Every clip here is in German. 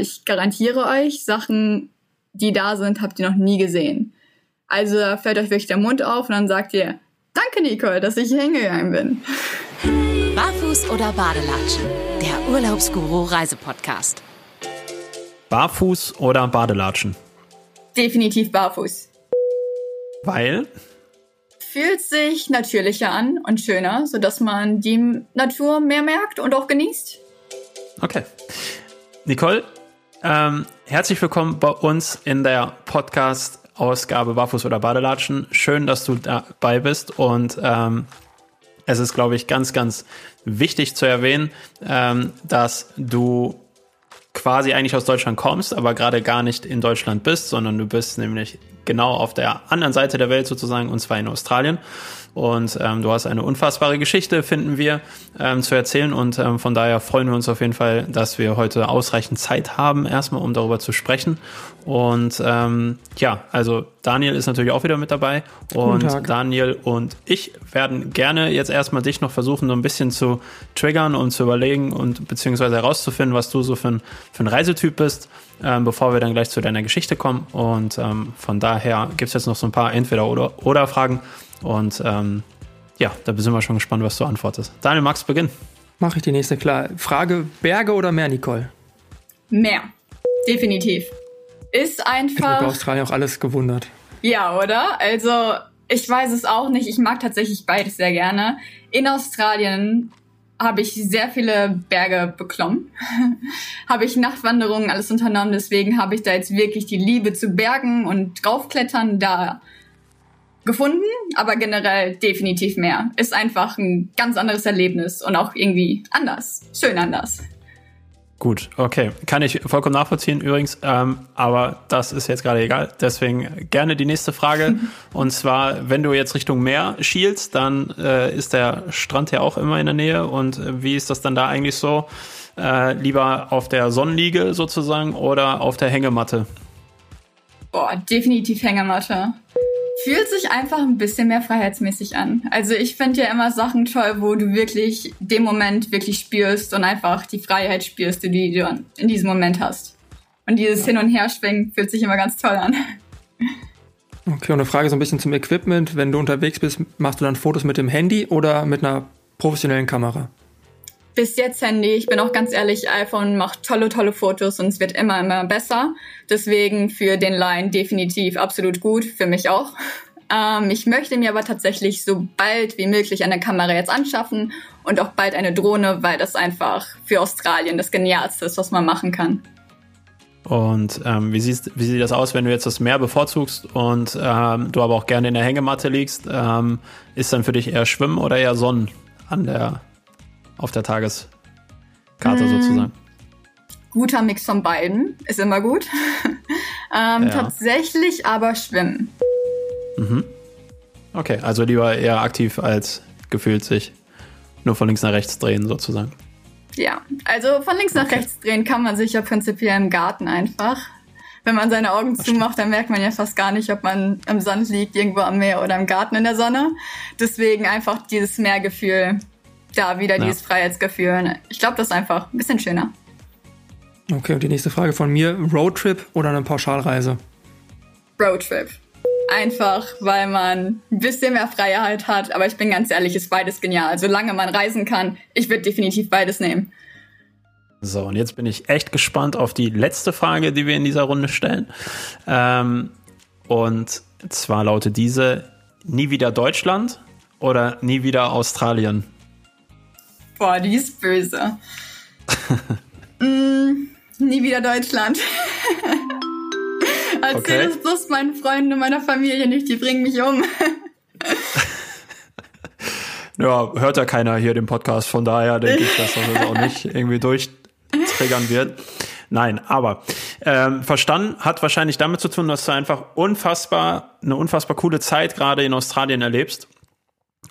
Ich garantiere euch, Sachen, die da sind, habt ihr noch nie gesehen. Also fällt euch wirklich der Mund auf und dann sagt ihr, danke Nicole, dass ich hier hingegangen bin. Barfuß oder Badelatschen, der Urlaubsguru Reisepodcast. Barfuß oder Badelatschen? Definitiv barfuß. Weil? Fühlt sich natürlicher an und schöner, sodass man die Natur mehr merkt und auch genießt. Okay. Nicole, ähm, herzlich willkommen bei uns in der Podcast-Ausgabe Barfuß oder Badelatschen. Schön, dass du dabei bist und ähm, es ist, glaube ich, ganz, ganz wichtig zu erwähnen, ähm, dass du quasi eigentlich aus Deutschland kommst, aber gerade gar nicht in Deutschland bist, sondern du bist nämlich genau auf der anderen Seite der Welt sozusagen, und zwar in Australien. Und ähm, du hast eine unfassbare Geschichte, finden wir, ähm, zu erzählen. Und ähm, von daher freuen wir uns auf jeden Fall, dass wir heute ausreichend Zeit haben, erstmal, um darüber zu sprechen. Und ähm, ja, also Daniel ist natürlich auch wieder mit dabei. Und Daniel und ich werden gerne jetzt erstmal dich noch versuchen, so ein bisschen zu triggern und zu überlegen und beziehungsweise herauszufinden, was du so für ein, für ein Reisetyp bist, ähm, bevor wir dann gleich zu deiner Geschichte kommen. Und ähm, von daher gibt es jetzt noch so ein paar Entweder-Oder-Fragen. Und ähm, ja, da sind wir schon gespannt, was du antwortest. Daniel, magst du beginnen? Mache ich die nächste klar. Frage: Berge oder Meer, Nicole? Meer. Definitiv. Ist einfach. Ich habe Australien auch alles gewundert. Ja, oder? Also, ich weiß es auch nicht. Ich mag tatsächlich beides sehr gerne. In Australien habe ich sehr viele Berge beklommen, habe ich Nachtwanderungen alles unternommen. Deswegen habe ich da jetzt wirklich die Liebe zu Bergen und draufklettern da gefunden, aber generell definitiv mehr. Ist einfach ein ganz anderes Erlebnis und auch irgendwie anders, schön anders. Gut, okay. Kann ich vollkommen nachvollziehen übrigens, ähm, aber das ist jetzt gerade egal. Deswegen gerne die nächste Frage. Und zwar, wenn du jetzt Richtung Meer schielst, dann äh, ist der Strand ja auch immer in der Nähe. Und äh, wie ist das dann da eigentlich so? Äh, lieber auf der Sonnenliege sozusagen oder auf der Hängematte? Boah, definitiv Hängematte fühlt sich einfach ein bisschen mehr freiheitsmäßig an. Also ich finde ja immer Sachen toll, wo du wirklich den Moment wirklich spürst und einfach die Freiheit spürst, die du in diesem Moment hast. Und dieses Hin- und Herschwingen fühlt sich immer ganz toll an. Okay, und eine Frage so ein bisschen zum Equipment. Wenn du unterwegs bist, machst du dann Fotos mit dem Handy oder mit einer professionellen Kamera? Bis jetzt Handy. Ich bin auch ganz ehrlich, iPhone macht tolle, tolle Fotos und es wird immer, immer besser. Deswegen für den Line definitiv absolut gut, für mich auch. Ähm, ich möchte mir aber tatsächlich so bald wie möglich eine Kamera jetzt anschaffen und auch bald eine Drohne, weil das einfach für Australien das Genialste ist, was man machen kann. Und ähm, wie, siehst, wie sieht das aus, wenn du jetzt das Meer bevorzugst und ähm, du aber auch gerne in der Hängematte liegst? Ähm, ist dann für dich eher Schwimmen oder eher Sonnen an der auf der Tageskarte hm. sozusagen? Guter Mix von beiden, ist immer gut. ähm, ja. Tatsächlich aber schwimmen. Mhm. Okay, also lieber eher aktiv als gefühlt sich nur von links nach rechts drehen sozusagen. Ja, also von links nach okay. rechts drehen kann man sich ja prinzipiell im Garten einfach. Wenn man seine Augen zumacht, dann merkt man ja fast gar nicht, ob man im Sand liegt, irgendwo am Meer oder im Garten in der Sonne. Deswegen einfach dieses Meergefühl da wieder ja. dieses Freiheitsgefühl. Ich glaube, das ist einfach ein bisschen schöner. Okay, und die nächste Frage von mir: Roadtrip oder eine Pauschalreise? Roadtrip. Einfach, weil man ein bisschen mehr Freiheit hat. Aber ich bin ganz ehrlich, ist beides genial. Solange man reisen kann, ich würde definitiv beides nehmen. So, und jetzt bin ich echt gespannt auf die letzte Frage, die wir in dieser Runde stellen. Ähm, und zwar lautet diese: Nie wieder Deutschland oder nie wieder Australien? Boah, die ist böse. mm, nie wieder Deutschland. Erzähl okay. das bloß meinen Freunden und meiner Familie nicht, die bringen mich um. ja, hört ja keiner hier den Podcast, von daher denke ich, dass das auch nicht irgendwie durchtriggern wird. Nein, aber ähm, verstanden hat wahrscheinlich damit zu tun, dass du einfach unfassbar, eine unfassbar coole Zeit gerade in Australien erlebst.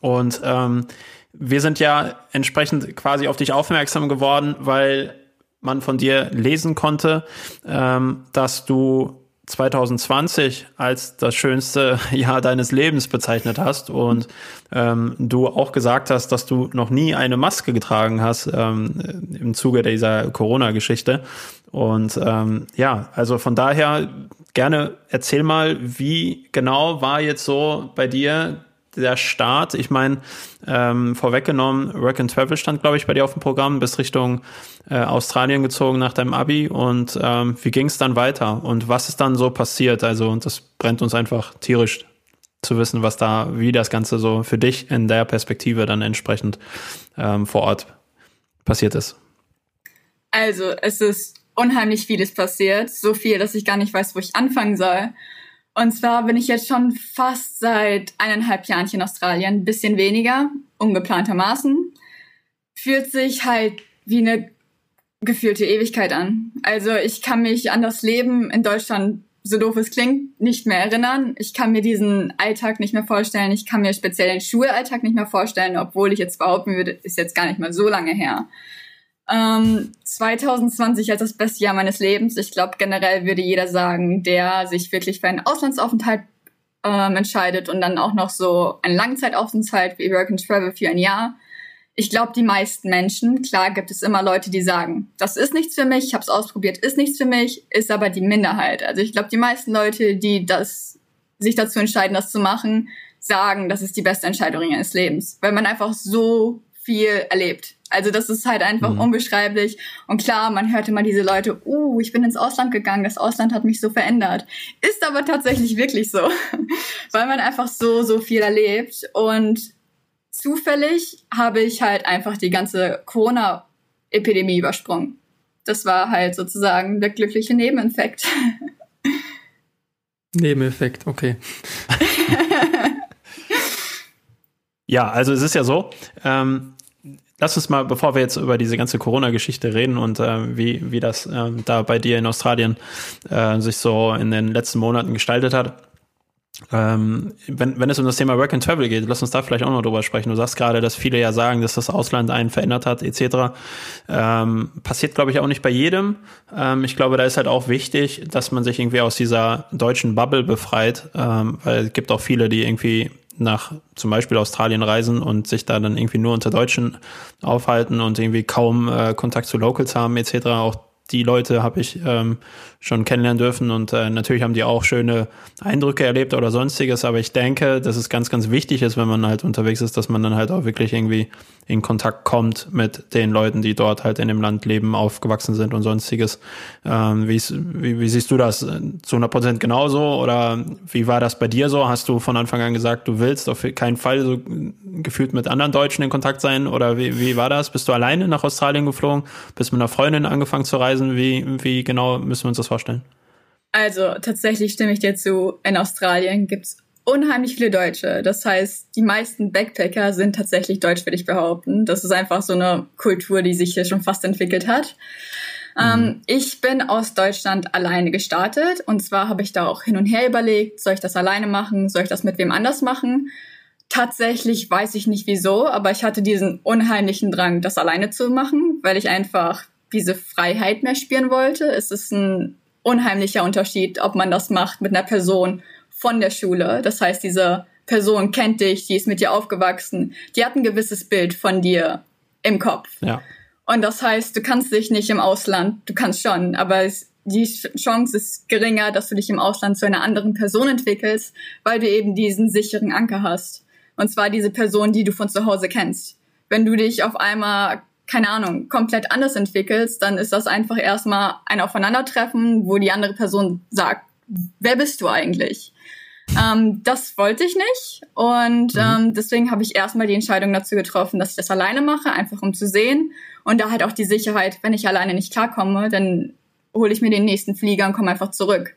Und ähm, wir sind ja entsprechend quasi auf dich aufmerksam geworden, weil man von dir lesen konnte, ähm, dass du 2020 als das schönste Jahr deines Lebens bezeichnet hast und ähm, du auch gesagt hast, dass du noch nie eine Maske getragen hast ähm, im Zuge dieser Corona-Geschichte. Und ähm, ja, also von daher gerne erzähl mal, wie genau war jetzt so bei dir der Start? Ich meine, ähm, vorweggenommen, Work and Travel stand, glaube ich, bei dir auf dem Programm, bist Richtung äh, Australien gezogen nach deinem Abi und ähm, wie ging es dann weiter und was ist dann so passiert? Also das brennt uns einfach tierisch zu wissen, was da, wie das Ganze so für dich in der Perspektive dann entsprechend ähm, vor Ort passiert ist. Also es ist unheimlich vieles passiert, so viel, dass ich gar nicht weiß, wo ich anfangen soll. Und zwar bin ich jetzt schon fast seit eineinhalb Jahren hier in Australien, bisschen weniger, ungeplantermaßen. Fühlt sich halt wie eine gefühlte Ewigkeit an. Also ich kann mich an das Leben in Deutschland, so doof es klingt, nicht mehr erinnern. Ich kann mir diesen Alltag nicht mehr vorstellen. Ich kann mir speziell den Schulalltag nicht mehr vorstellen, obwohl ich jetzt behaupten würde, ist jetzt gar nicht mal so lange her. Ähm, 2020 als das beste Jahr meines Lebens. Ich glaube, generell würde jeder sagen, der sich wirklich für einen Auslandsaufenthalt ähm, entscheidet und dann auch noch so einen Langzeitaufenthalt wie Work and Travel für ein Jahr. Ich glaube, die meisten Menschen, klar gibt es immer Leute, die sagen, das ist nichts für mich, ich habe es ausprobiert, ist nichts für mich, ist aber die Minderheit. Also ich glaube, die meisten Leute, die das sich dazu entscheiden, das zu machen, sagen, das ist die beste Entscheidung ihres Lebens, weil man einfach so viel erlebt. Also das ist halt einfach mhm. unbeschreiblich. Und klar, man hörte mal diese Leute, uh, ich bin ins Ausland gegangen, das Ausland hat mich so verändert. Ist aber tatsächlich wirklich so, weil man einfach so, so viel erlebt. Und zufällig habe ich halt einfach die ganze Corona-Epidemie übersprungen. Das war halt sozusagen der glückliche Nebeneffekt. Nebeneffekt, okay. ja, also es ist ja so, ähm, Lass uns mal, bevor wir jetzt über diese ganze Corona-Geschichte reden und äh, wie, wie das äh, da bei dir in Australien äh, sich so in den letzten Monaten gestaltet hat. Ähm, wenn, wenn es um das Thema Work and Travel geht, lass uns da vielleicht auch noch drüber sprechen. Du sagst gerade, dass viele ja sagen, dass das Ausland einen verändert hat, etc. Ähm, passiert, glaube ich, auch nicht bei jedem. Ähm, ich glaube, da ist halt auch wichtig, dass man sich irgendwie aus dieser deutschen Bubble befreit, ähm, weil es gibt auch viele, die irgendwie nach zum Beispiel Australien reisen und sich da dann irgendwie nur unter Deutschen aufhalten und irgendwie kaum äh, Kontakt zu Locals haben etc. Auch die Leute habe ich ähm, schon kennenlernen dürfen und äh, natürlich haben die auch schöne Eindrücke erlebt oder sonstiges, aber ich denke, dass es ganz, ganz wichtig ist, wenn man halt unterwegs ist, dass man dann halt auch wirklich irgendwie in Kontakt kommt mit den Leuten, die dort halt in dem Land leben, aufgewachsen sind und sonstiges. Ähm, wie, wie, wie siehst du das? Zu 100 Prozent genauso oder wie war das bei dir so? Hast du von Anfang an gesagt, du willst auf keinen Fall so gefühlt mit anderen Deutschen in Kontakt sein oder wie, wie war das? Bist du alleine nach Australien geflogen? Bist mit einer Freundin angefangen zu reisen? Wie, wie genau müssen wir uns das vorstellen? Also tatsächlich stimme ich dir zu. In Australien gibt's unheimlich viele Deutsche. Das heißt, die meisten Backpacker sind tatsächlich deutsch, würde ich behaupten. Das ist einfach so eine Kultur, die sich hier schon fast entwickelt hat. Ähm, mhm. Ähm, ich bin aus Deutschland alleine gestartet und zwar habe ich da auch hin und her überlegt, soll ich das alleine machen, soll ich das mit wem anders machen? Tatsächlich weiß ich nicht wieso, aber ich hatte diesen unheimlichen Drang, das alleine zu machen, weil ich einfach diese Freiheit mehr spüren wollte. Es ist ein unheimlicher Unterschied, ob man das macht mit einer Person von der Schule. Das heißt, diese Person kennt dich, die ist mit dir aufgewachsen, die hat ein gewisses Bild von dir im Kopf. Ja. Und das heißt, du kannst dich nicht im Ausland, du kannst schon, aber es, die Chance ist geringer, dass du dich im Ausland zu einer anderen Person entwickelst, weil du eben diesen sicheren Anker hast. Und zwar diese Person, die du von zu Hause kennst. Wenn du dich auf einmal, keine Ahnung, komplett anders entwickelst, dann ist das einfach erstmal ein Aufeinandertreffen, wo die andere Person sagt, wer bist du eigentlich? Ähm, das wollte ich nicht und mhm. ähm, deswegen habe ich erstmal die Entscheidung dazu getroffen, dass ich das alleine mache, einfach um zu sehen und da halt auch die Sicherheit, wenn ich alleine nicht klarkomme, dann hole ich mir den nächsten Flieger und komme einfach zurück.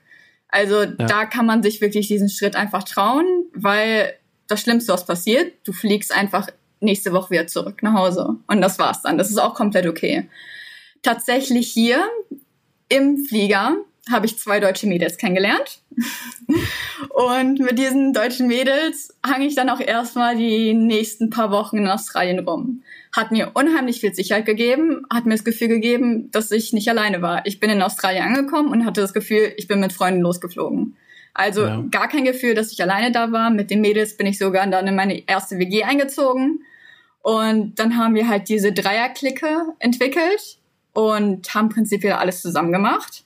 Also ja. da kann man sich wirklich diesen Schritt einfach trauen, weil das Schlimmste, was passiert, du fliegst einfach nächste Woche wieder zurück nach Hause und das war's dann. Das ist auch komplett okay. Tatsächlich hier im Flieger habe ich zwei deutsche Mädels kennengelernt. und mit diesen deutschen Mädels hang ich dann auch erstmal die nächsten paar Wochen in Australien rum. Hat mir unheimlich viel Sicherheit gegeben, hat mir das Gefühl gegeben, dass ich nicht alleine war. Ich bin in Australien angekommen und hatte das Gefühl, ich bin mit Freunden losgeflogen. Also ja. gar kein Gefühl, dass ich alleine da war. Mit den Mädels bin ich sogar dann in meine erste WG eingezogen. Und dann haben wir halt diese Dreierklicke entwickelt und haben prinzipiell alles zusammen gemacht.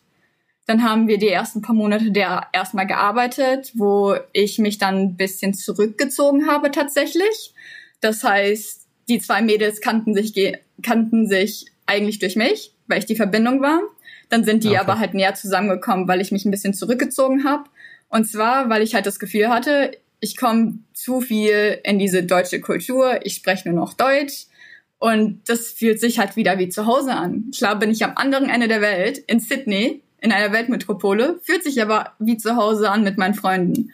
Dann haben wir die ersten paar Monate der erstmal gearbeitet, wo ich mich dann ein bisschen zurückgezogen habe tatsächlich. Das heißt, die zwei Mädels kannten sich, kannten sich eigentlich durch mich, weil ich die Verbindung war. Dann sind die okay. aber halt näher zusammengekommen, weil ich mich ein bisschen zurückgezogen habe. Und zwar, weil ich halt das Gefühl hatte, ich komme zu viel in diese deutsche Kultur, ich spreche nur noch Deutsch. Und das fühlt sich halt wieder wie zu Hause an. Klar bin ich am anderen Ende der Welt, in Sydney, in einer Weltmetropole, fühlt sich aber wie zu Hause an mit meinen Freunden.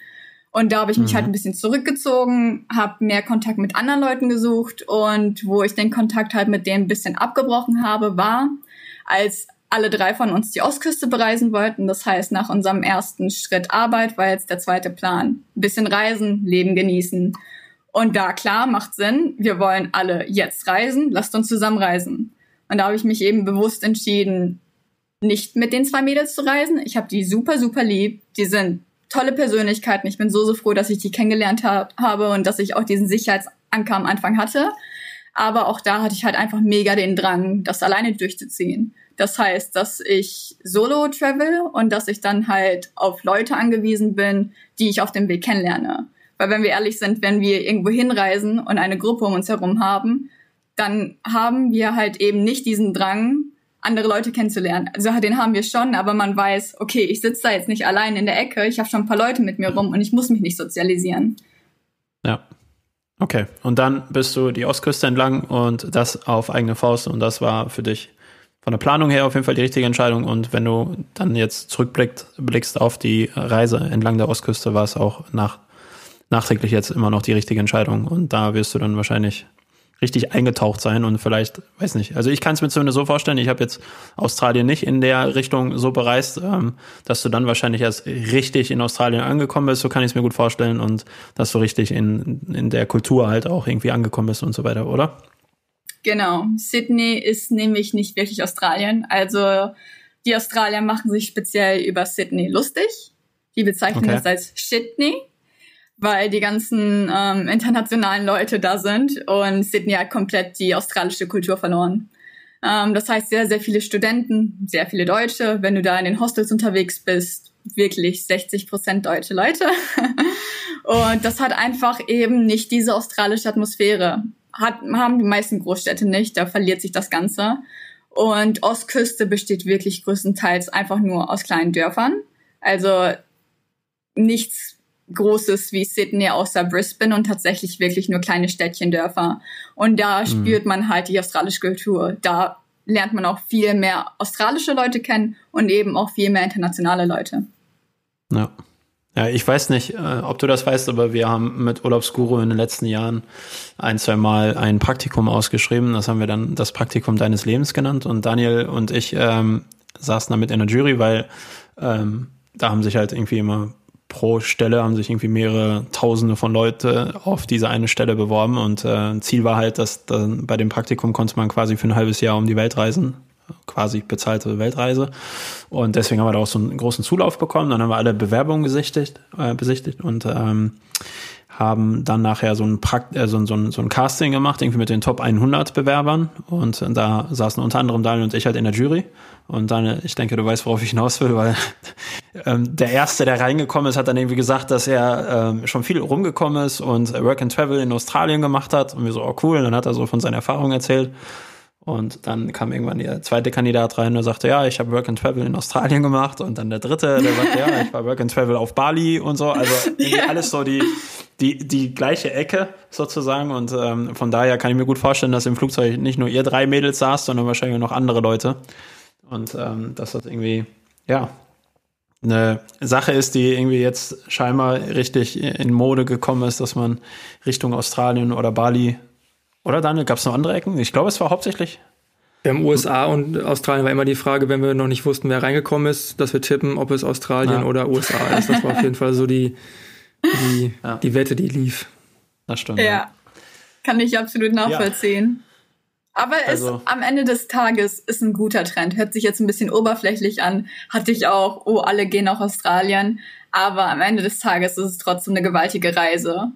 Und da habe ich mich mhm. halt ein bisschen zurückgezogen, habe mehr Kontakt mit anderen Leuten gesucht und wo ich den Kontakt halt mit denen ein bisschen abgebrochen habe, war, als alle drei von uns die Ostküste bereisen wollten. Das heißt, nach unserem ersten Schritt Arbeit war jetzt der zweite Plan. Bisschen reisen, Leben genießen. Und da klar, macht Sinn, wir wollen alle jetzt reisen, lasst uns zusammen reisen. Und da habe ich mich eben bewusst entschieden, nicht mit den zwei Mädels zu reisen. Ich habe die super, super lieb. Die sind tolle Persönlichkeiten. Ich bin so, so froh, dass ich die kennengelernt hab, habe und dass ich auch diesen Sicherheitsanker am Anfang hatte. Aber auch da hatte ich halt einfach mega den Drang, das alleine durchzuziehen. Das heißt, dass ich solo travel und dass ich dann halt auf Leute angewiesen bin, die ich auf dem Weg kennenlerne. Weil wenn wir ehrlich sind, wenn wir irgendwo hinreisen und eine Gruppe um uns herum haben, dann haben wir halt eben nicht diesen Drang, andere Leute kennenzulernen. Also den haben wir schon, aber man weiß, okay, ich sitze da jetzt nicht allein in der Ecke, ich habe schon ein paar Leute mit mir rum und ich muss mich nicht sozialisieren. Ja. Okay. Und dann bist du die Ostküste entlang und das auf eigene Faust und das war für dich von der Planung her auf jeden Fall die richtige Entscheidung. Und wenn du dann jetzt zurückblickst blickst auf die Reise entlang der Ostküste, war es auch nach, nachträglich jetzt immer noch die richtige Entscheidung. Und da wirst du dann wahrscheinlich richtig eingetaucht sein und vielleicht, weiß nicht, also ich kann es mir zumindest so vorstellen, ich habe jetzt Australien nicht in der Richtung so bereist, ähm, dass du dann wahrscheinlich erst richtig in Australien angekommen bist, so kann ich es mir gut vorstellen und dass du richtig in, in der Kultur halt auch irgendwie angekommen bist und so weiter, oder? Genau. Sydney ist nämlich nicht wirklich Australien. Also die Australier machen sich speziell über Sydney lustig. Die bezeichnen okay. das als Shitney, weil die ganzen ähm, internationalen Leute da sind und Sydney hat komplett die australische Kultur verloren. Ähm, das heißt, sehr, sehr viele Studenten, sehr viele Deutsche. Wenn du da in den Hostels unterwegs bist, wirklich 60 Prozent deutsche Leute. und das hat einfach eben nicht diese australische Atmosphäre hat, haben die meisten Großstädte nicht, da verliert sich das Ganze. Und Ostküste besteht wirklich größtenteils einfach nur aus kleinen Dörfern. Also nichts Großes wie Sydney außer Brisbane und tatsächlich wirklich nur kleine Städtchen, Dörfer. Und da mhm. spürt man halt die australische Kultur. Da lernt man auch viel mehr australische Leute kennen und eben auch viel mehr internationale Leute. Ja. Ja, ich weiß nicht, äh, ob du das weißt, aber wir haben mit Urlaubsguru in den letzten Jahren ein, zwei Mal ein Praktikum ausgeschrieben. Das haben wir dann das Praktikum deines Lebens genannt. Und Daniel und ich ähm, saßen damit in der Jury, weil ähm, da haben sich halt irgendwie immer pro Stelle haben sich irgendwie mehrere Tausende von Leute auf diese eine Stelle beworben und äh, Ziel war halt, dass dann bei dem Praktikum konnte man quasi für ein halbes Jahr um die Welt reisen quasi bezahlte Weltreise. Und deswegen haben wir da auch so einen großen Zulauf bekommen. Dann haben wir alle Bewerbungen gesichtigt, äh, besichtigt und ähm, haben dann nachher so ein, Prakt äh, so, so, so ein Casting gemacht, irgendwie mit den Top 100 Bewerbern. Und da saßen unter anderem Daniel und ich halt in der Jury. Und Daniel, ich denke, du weißt, worauf ich hinaus will, weil ähm, der Erste, der reingekommen ist, hat dann irgendwie gesagt, dass er ähm, schon viel rumgekommen ist und Work and Travel in Australien gemacht hat. Und wir so, oh cool. Und dann hat er so von seinen Erfahrungen erzählt. Und dann kam irgendwann der zweite Kandidat rein und sagte, ja, ich habe Work and Travel in Australien gemacht. Und dann der dritte, der sagte, ja, ich war Work and Travel auf Bali und so. Also ja. alles so die, die, die gleiche Ecke sozusagen. Und ähm, von daher kann ich mir gut vorstellen, dass im Flugzeug nicht nur ihr drei Mädels saß, sondern wahrscheinlich noch andere Leute. Und ähm, dass das irgendwie, ja, eine Sache ist, die irgendwie jetzt scheinbar richtig in Mode gekommen ist, dass man Richtung Australien oder Bali oder Daniel, gab es noch andere Ecken? Ich glaube, es war hauptsächlich. Wir haben USA und Australien war immer die Frage, wenn wir noch nicht wussten, wer reingekommen ist, dass wir tippen, ob es Australien ja. oder USA ist. Das war auf jeden Fall so die, die, ja. die Wette, die lief. Das stimmt. Ja, ja. kann ich absolut nachvollziehen. Aber also, am Ende des Tages ist ein guter Trend. Hört sich jetzt ein bisschen oberflächlich an. Hatte ich auch, oh, alle gehen nach Australien. Aber am Ende des Tages ist es trotzdem eine gewaltige Reise.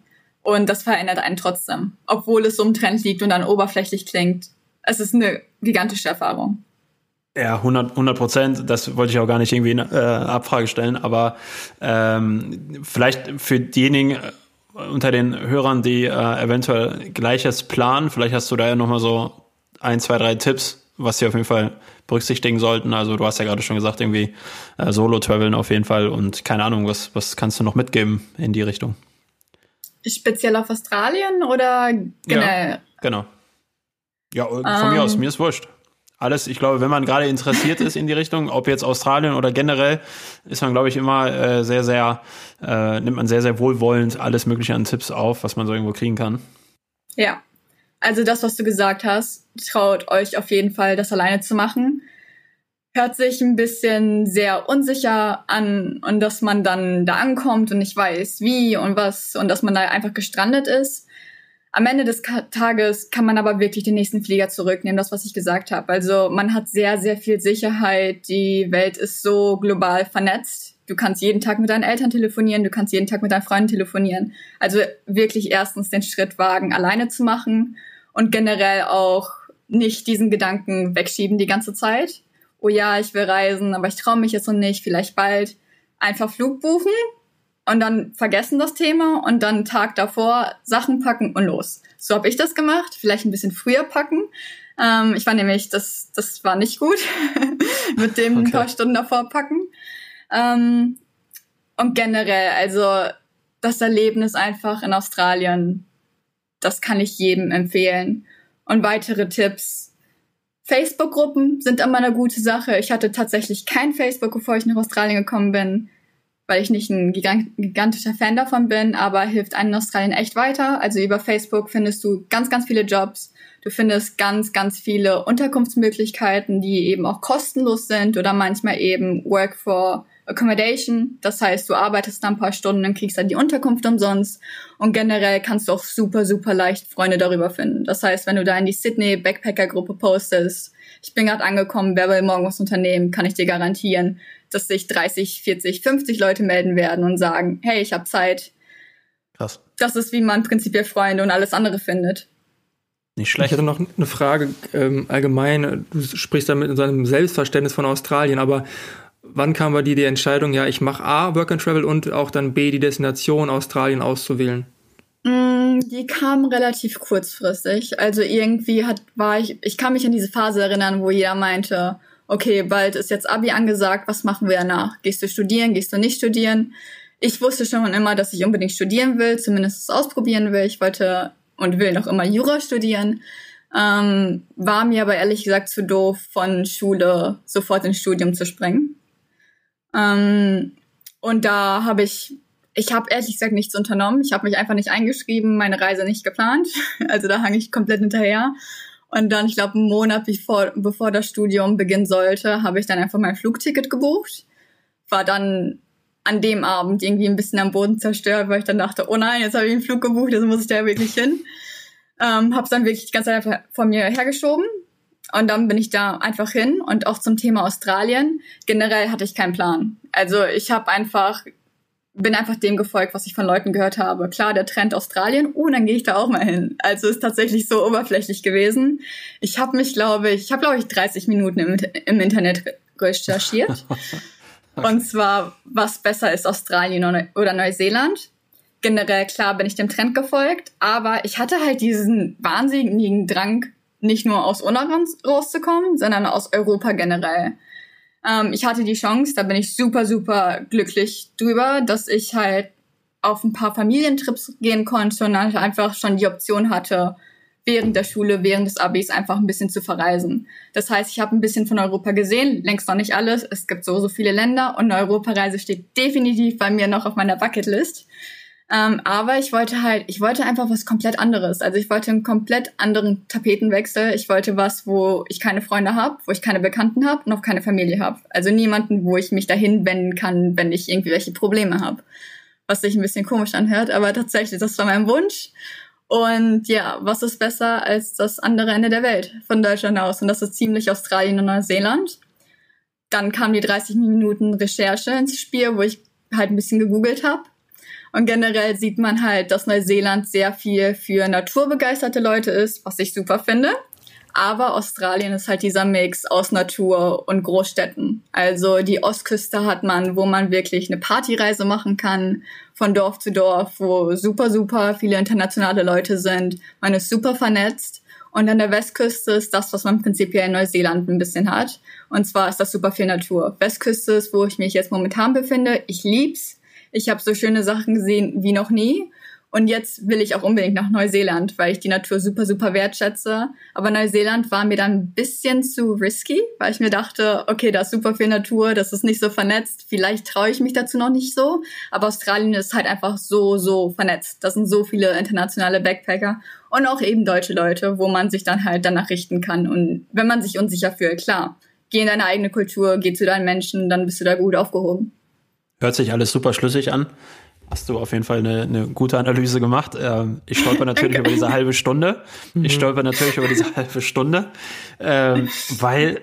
Und das verändert einen trotzdem, obwohl es so im Trend liegt und dann oberflächlich klingt. Es ist eine gigantische Erfahrung. Ja, 100 Prozent. Das wollte ich auch gar nicht irgendwie in äh, Abfrage stellen, aber ähm, vielleicht für diejenigen äh, unter den Hörern, die äh, eventuell Gleiches planen, vielleicht hast du da ja nochmal so ein, zwei, drei Tipps, was sie auf jeden Fall berücksichtigen sollten. Also du hast ja gerade schon gesagt, irgendwie äh, Solo-Traveln auf jeden Fall und keine Ahnung, was, was kannst du noch mitgeben in die Richtung? Speziell auf Australien oder generell? Ja, genau. Ja, von um, mir aus, ähm. mir ist wurscht alles, ich glaube, wenn man gerade interessiert ist in die Richtung, ob jetzt Australien oder generell, ist man, glaube ich, immer äh, sehr, sehr, äh, nimmt man sehr, sehr wohlwollend alles Mögliche an Tipps auf, was man so irgendwo kriegen kann. Ja. Also das, was du gesagt hast, traut euch auf jeden Fall, das alleine zu machen. Hört sich ein bisschen sehr unsicher an und dass man dann da ankommt und nicht weiß, wie und was und dass man da einfach gestrandet ist. Am Ende des Tages kann man aber wirklich den nächsten Flieger zurücknehmen, das, was ich gesagt habe. Also man hat sehr, sehr viel Sicherheit. Die Welt ist so global vernetzt. Du kannst jeden Tag mit deinen Eltern telefonieren, du kannst jeden Tag mit deinen Freunden telefonieren. Also wirklich erstens den Schritt wagen, alleine zu machen und generell auch nicht diesen Gedanken wegschieben die ganze Zeit. Oh ja, ich will reisen, aber ich traue mich jetzt noch nicht, vielleicht bald. Einfach Flug buchen, und dann vergessen das Thema und dann Tag davor Sachen packen und los. So habe ich das gemacht, vielleicht ein bisschen früher packen. Ähm, ich war nämlich, das, das war nicht gut mit dem okay. ein paar Stunden davor packen. Ähm, und generell, also das Erlebnis einfach in Australien, das kann ich jedem empfehlen. Und weitere Tipps. Facebook-Gruppen sind immer eine gute Sache. Ich hatte tatsächlich kein Facebook, bevor ich nach Australien gekommen bin weil ich nicht ein gigantischer Fan davon bin, aber hilft einem in Australien echt weiter. Also über Facebook findest du ganz, ganz viele Jobs. Du findest ganz, ganz viele Unterkunftsmöglichkeiten, die eben auch kostenlos sind oder manchmal eben Work for Accommodation. Das heißt, du arbeitest dann ein paar Stunden und kriegst dann die Unterkunft umsonst. Und generell kannst du auch super, super leicht Freunde darüber finden. Das heißt, wenn du da in die Sydney Backpacker Gruppe postest, ich bin gerade angekommen, wer will morgen was unternehmen, kann ich dir garantieren, dass sich 30, 40, 50 Leute melden werden und sagen, hey, ich habe Zeit. Krass. Das ist, wie man prinzipiell Freunde und alles andere findet. Nicht schlecht. Ich hatte noch eine Frage ähm, allgemein. Du sprichst da mit seinem Selbstverständnis von Australien, aber wann kam bei dir die Entscheidung, ja, ich mache A, Work and Travel und auch dann B, die Destination Australien auszuwählen? Mm, die kam relativ kurzfristig. Also irgendwie hat, war ich, ich kann mich an diese Phase erinnern, wo jeder meinte, okay, bald ist jetzt Abi angesagt, was machen wir danach? Gehst du studieren, gehst du nicht studieren? Ich wusste schon immer, dass ich unbedingt studieren will, zumindest es ausprobieren will. Ich wollte und will noch immer Jura studieren. Ähm, war mir aber ehrlich gesagt zu doof, von Schule sofort ins Studium zu springen. Ähm, und da habe ich, ich habe ehrlich gesagt nichts unternommen. Ich habe mich einfach nicht eingeschrieben, meine Reise nicht geplant. Also da hang ich komplett hinterher und dann, ich glaube, einen Monat bevor, bevor das Studium beginnen sollte, habe ich dann einfach mein Flugticket gebucht. War dann an dem Abend irgendwie ein bisschen am Boden zerstört, weil ich dann dachte, oh nein, jetzt habe ich einen Flug gebucht, jetzt muss ich da wirklich hin. Ähm, habe dann wirklich die ganze Zeit einfach vor mir hergeschoben. Und dann bin ich da einfach hin. Und auch zum Thema Australien. Generell hatte ich keinen Plan. Also ich habe einfach bin einfach dem gefolgt, was ich von Leuten gehört habe. Klar, der Trend Australien, oh, dann gehe ich da auch mal hin. Also ist tatsächlich so oberflächlich gewesen. Ich habe mich, glaube ich, ich habe, glaube ich, 30 Minuten im, im Internet recherchiert. okay. Und zwar, was besser ist, Australien oder Neuseeland. Generell, klar, bin ich dem Trend gefolgt, aber ich hatte halt diesen wahnsinnigen Drang, nicht nur aus Ungarn rauszukommen, sondern aus Europa generell. Ähm, ich hatte die Chance, da bin ich super, super glücklich drüber, dass ich halt auf ein paar Familientrips gehen konnte und halt einfach schon die Option hatte, während der Schule, während des Abis einfach ein bisschen zu verreisen. Das heißt, ich habe ein bisschen von Europa gesehen, längst noch nicht alles. Es gibt so, so viele Länder und eine Europareise steht definitiv bei mir noch auf meiner Bucketlist. Ähm, aber ich wollte halt, ich wollte einfach was komplett anderes. Also ich wollte einen komplett anderen Tapetenwechsel. Ich wollte was, wo ich keine Freunde habe, wo ich keine Bekannten habe, noch keine Familie habe. Also niemanden, wo ich mich dahin wenden kann, wenn ich irgendwie welche Probleme habe. Was sich ein bisschen komisch anhört, aber tatsächlich, das war mein Wunsch. Und ja, was ist besser als das andere Ende der Welt von Deutschland aus? Und das ist ziemlich Australien und Neuseeland. Dann kamen die 30 Minuten Recherche ins Spiel, wo ich halt ein bisschen gegoogelt habe und generell sieht man halt, dass Neuseeland sehr viel für naturbegeisterte Leute ist, was ich super finde. aber Australien ist halt dieser Mix aus Natur und Großstädten. Also die Ostküste hat man, wo man wirklich eine Partyreise machen kann, von Dorf zu Dorf, wo super, super viele internationale Leute sind. Man ist super vernetzt. Und an der Westküste ist das, was man prinzipiell in Neuseeland ein bisschen hat. Und zwar ist das super viel Natur. Westküste ist, wo ich mich jetzt momentan befinde. Ich lieb's. Ich habe so schöne Sachen gesehen wie noch nie. Und jetzt will ich auch unbedingt nach Neuseeland, weil ich die Natur super, super wertschätze. Aber Neuseeland war mir dann ein bisschen zu risky, weil ich mir dachte, okay, da ist super viel Natur, das ist nicht so vernetzt. Vielleicht traue ich mich dazu noch nicht so. Aber Australien ist halt einfach so, so vernetzt. Das sind so viele internationale Backpacker und auch eben deutsche Leute, wo man sich dann halt danach richten kann. Und wenn man sich unsicher fühlt, klar, geh in deine eigene Kultur, geh zu deinen Menschen, dann bist du da gut aufgehoben. Hört sich alles super schlüssig an. Hast du auf jeden Fall eine, eine gute Analyse gemacht. Ähm, ich stolper natürlich über diese halbe Stunde. Ich mhm. stolper natürlich über diese halbe Stunde, ähm, weil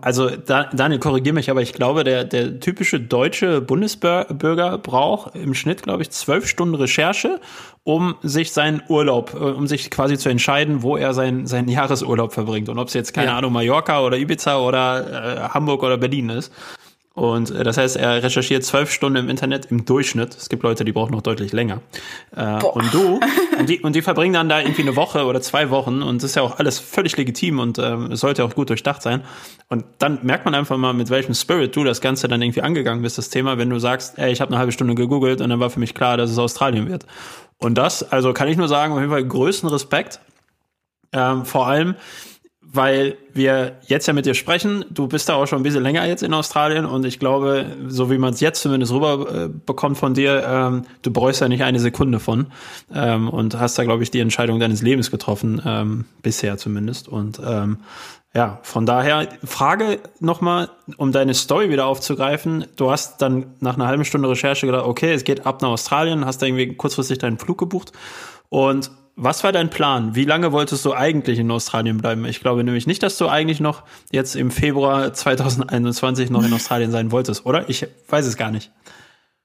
also Daniel, korrigier mich, aber ich glaube, der, der typische deutsche Bundesbürger braucht im Schnitt, glaube ich, zwölf Stunden Recherche, um sich seinen Urlaub, äh, um sich quasi zu entscheiden, wo er seinen, seinen Jahresurlaub verbringt. Und ob es jetzt, keine ja. Ahnung, Mallorca oder Ibiza oder äh, Hamburg oder Berlin ist. Und äh, das heißt, er recherchiert zwölf Stunden im Internet im Durchschnitt. Es gibt Leute, die brauchen noch deutlich länger. Äh, und du, und die, und die verbringen dann da irgendwie eine Woche oder zwei Wochen und das ist ja auch alles völlig legitim und ähm, sollte auch gut durchdacht sein. Und dann merkt man einfach mal, mit welchem Spirit du das Ganze dann irgendwie angegangen bist, das Thema, wenn du sagst, ey, ich habe eine halbe Stunde gegoogelt und dann war für mich klar, dass es Australien wird. Und das, also kann ich nur sagen, auf jeden Fall größten Respekt. Ähm, vor allem, weil wir jetzt ja mit dir sprechen. Du bist da auch schon ein bisschen länger jetzt in Australien und ich glaube, so wie man es jetzt zumindest rüber äh, von dir, ähm, du bereust ja nicht eine Sekunde von ähm, und hast da, glaube ich, die Entscheidung deines Lebens getroffen, ähm, bisher zumindest. Und ähm, ja, von daher, Frage nochmal, um deine Story wieder aufzugreifen. Du hast dann nach einer halben Stunde Recherche gedacht, okay, es geht ab nach Australien, hast da irgendwie kurzfristig deinen Flug gebucht und was war dein Plan? Wie lange wolltest du eigentlich in Australien bleiben? Ich glaube nämlich nicht, dass du eigentlich noch jetzt im Februar 2021 noch in Australien sein wolltest, oder? Ich weiß es gar nicht.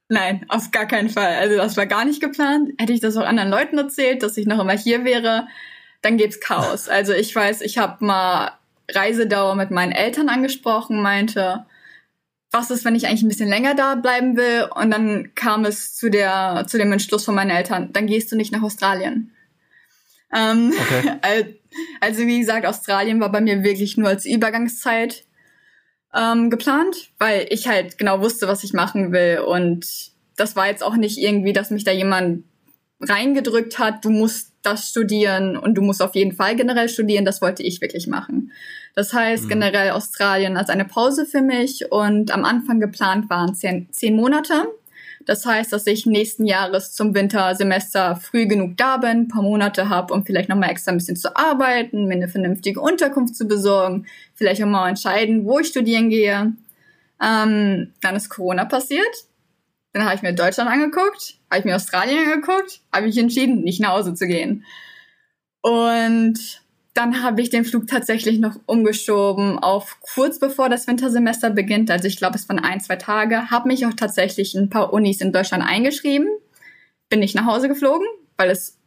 Nein, auf gar keinen Fall. Also das war gar nicht geplant. Hätte ich das auch anderen Leuten erzählt, dass ich noch immer hier wäre, dann gäbe es Chaos. Also ich weiß, ich habe mal Reisedauer mit meinen Eltern angesprochen, meinte, was ist, wenn ich eigentlich ein bisschen länger da bleiben will? Und dann kam es zu der zu dem Entschluss von meinen Eltern, dann gehst du nicht nach Australien. Ähm, okay. Also wie gesagt, Australien war bei mir wirklich nur als Übergangszeit ähm, geplant, weil ich halt genau wusste, was ich machen will. Und das war jetzt auch nicht irgendwie, dass mich da jemand reingedrückt hat, du musst das studieren und du musst auf jeden Fall generell studieren. Das wollte ich wirklich machen. Das heißt, mhm. generell Australien als eine Pause für mich und am Anfang geplant waren zehn, zehn Monate. Das heißt, dass ich nächsten Jahres zum Wintersemester früh genug da bin, ein paar Monate habe, um vielleicht nochmal extra ein bisschen zu arbeiten, mir eine vernünftige Unterkunft zu besorgen, vielleicht auch mal entscheiden, wo ich studieren gehe. Ähm, dann ist Corona passiert. Dann habe ich mir Deutschland angeguckt, habe ich mir Australien angeguckt, habe ich entschieden, nicht nach Hause zu gehen. Und dann habe ich den Flug tatsächlich noch umgeschoben auf kurz bevor das Wintersemester beginnt. Also ich glaube, es waren ein, zwei Tage. Habe mich auch tatsächlich ein paar Unis in Deutschland eingeschrieben. Bin nicht nach Hause geflogen, weil es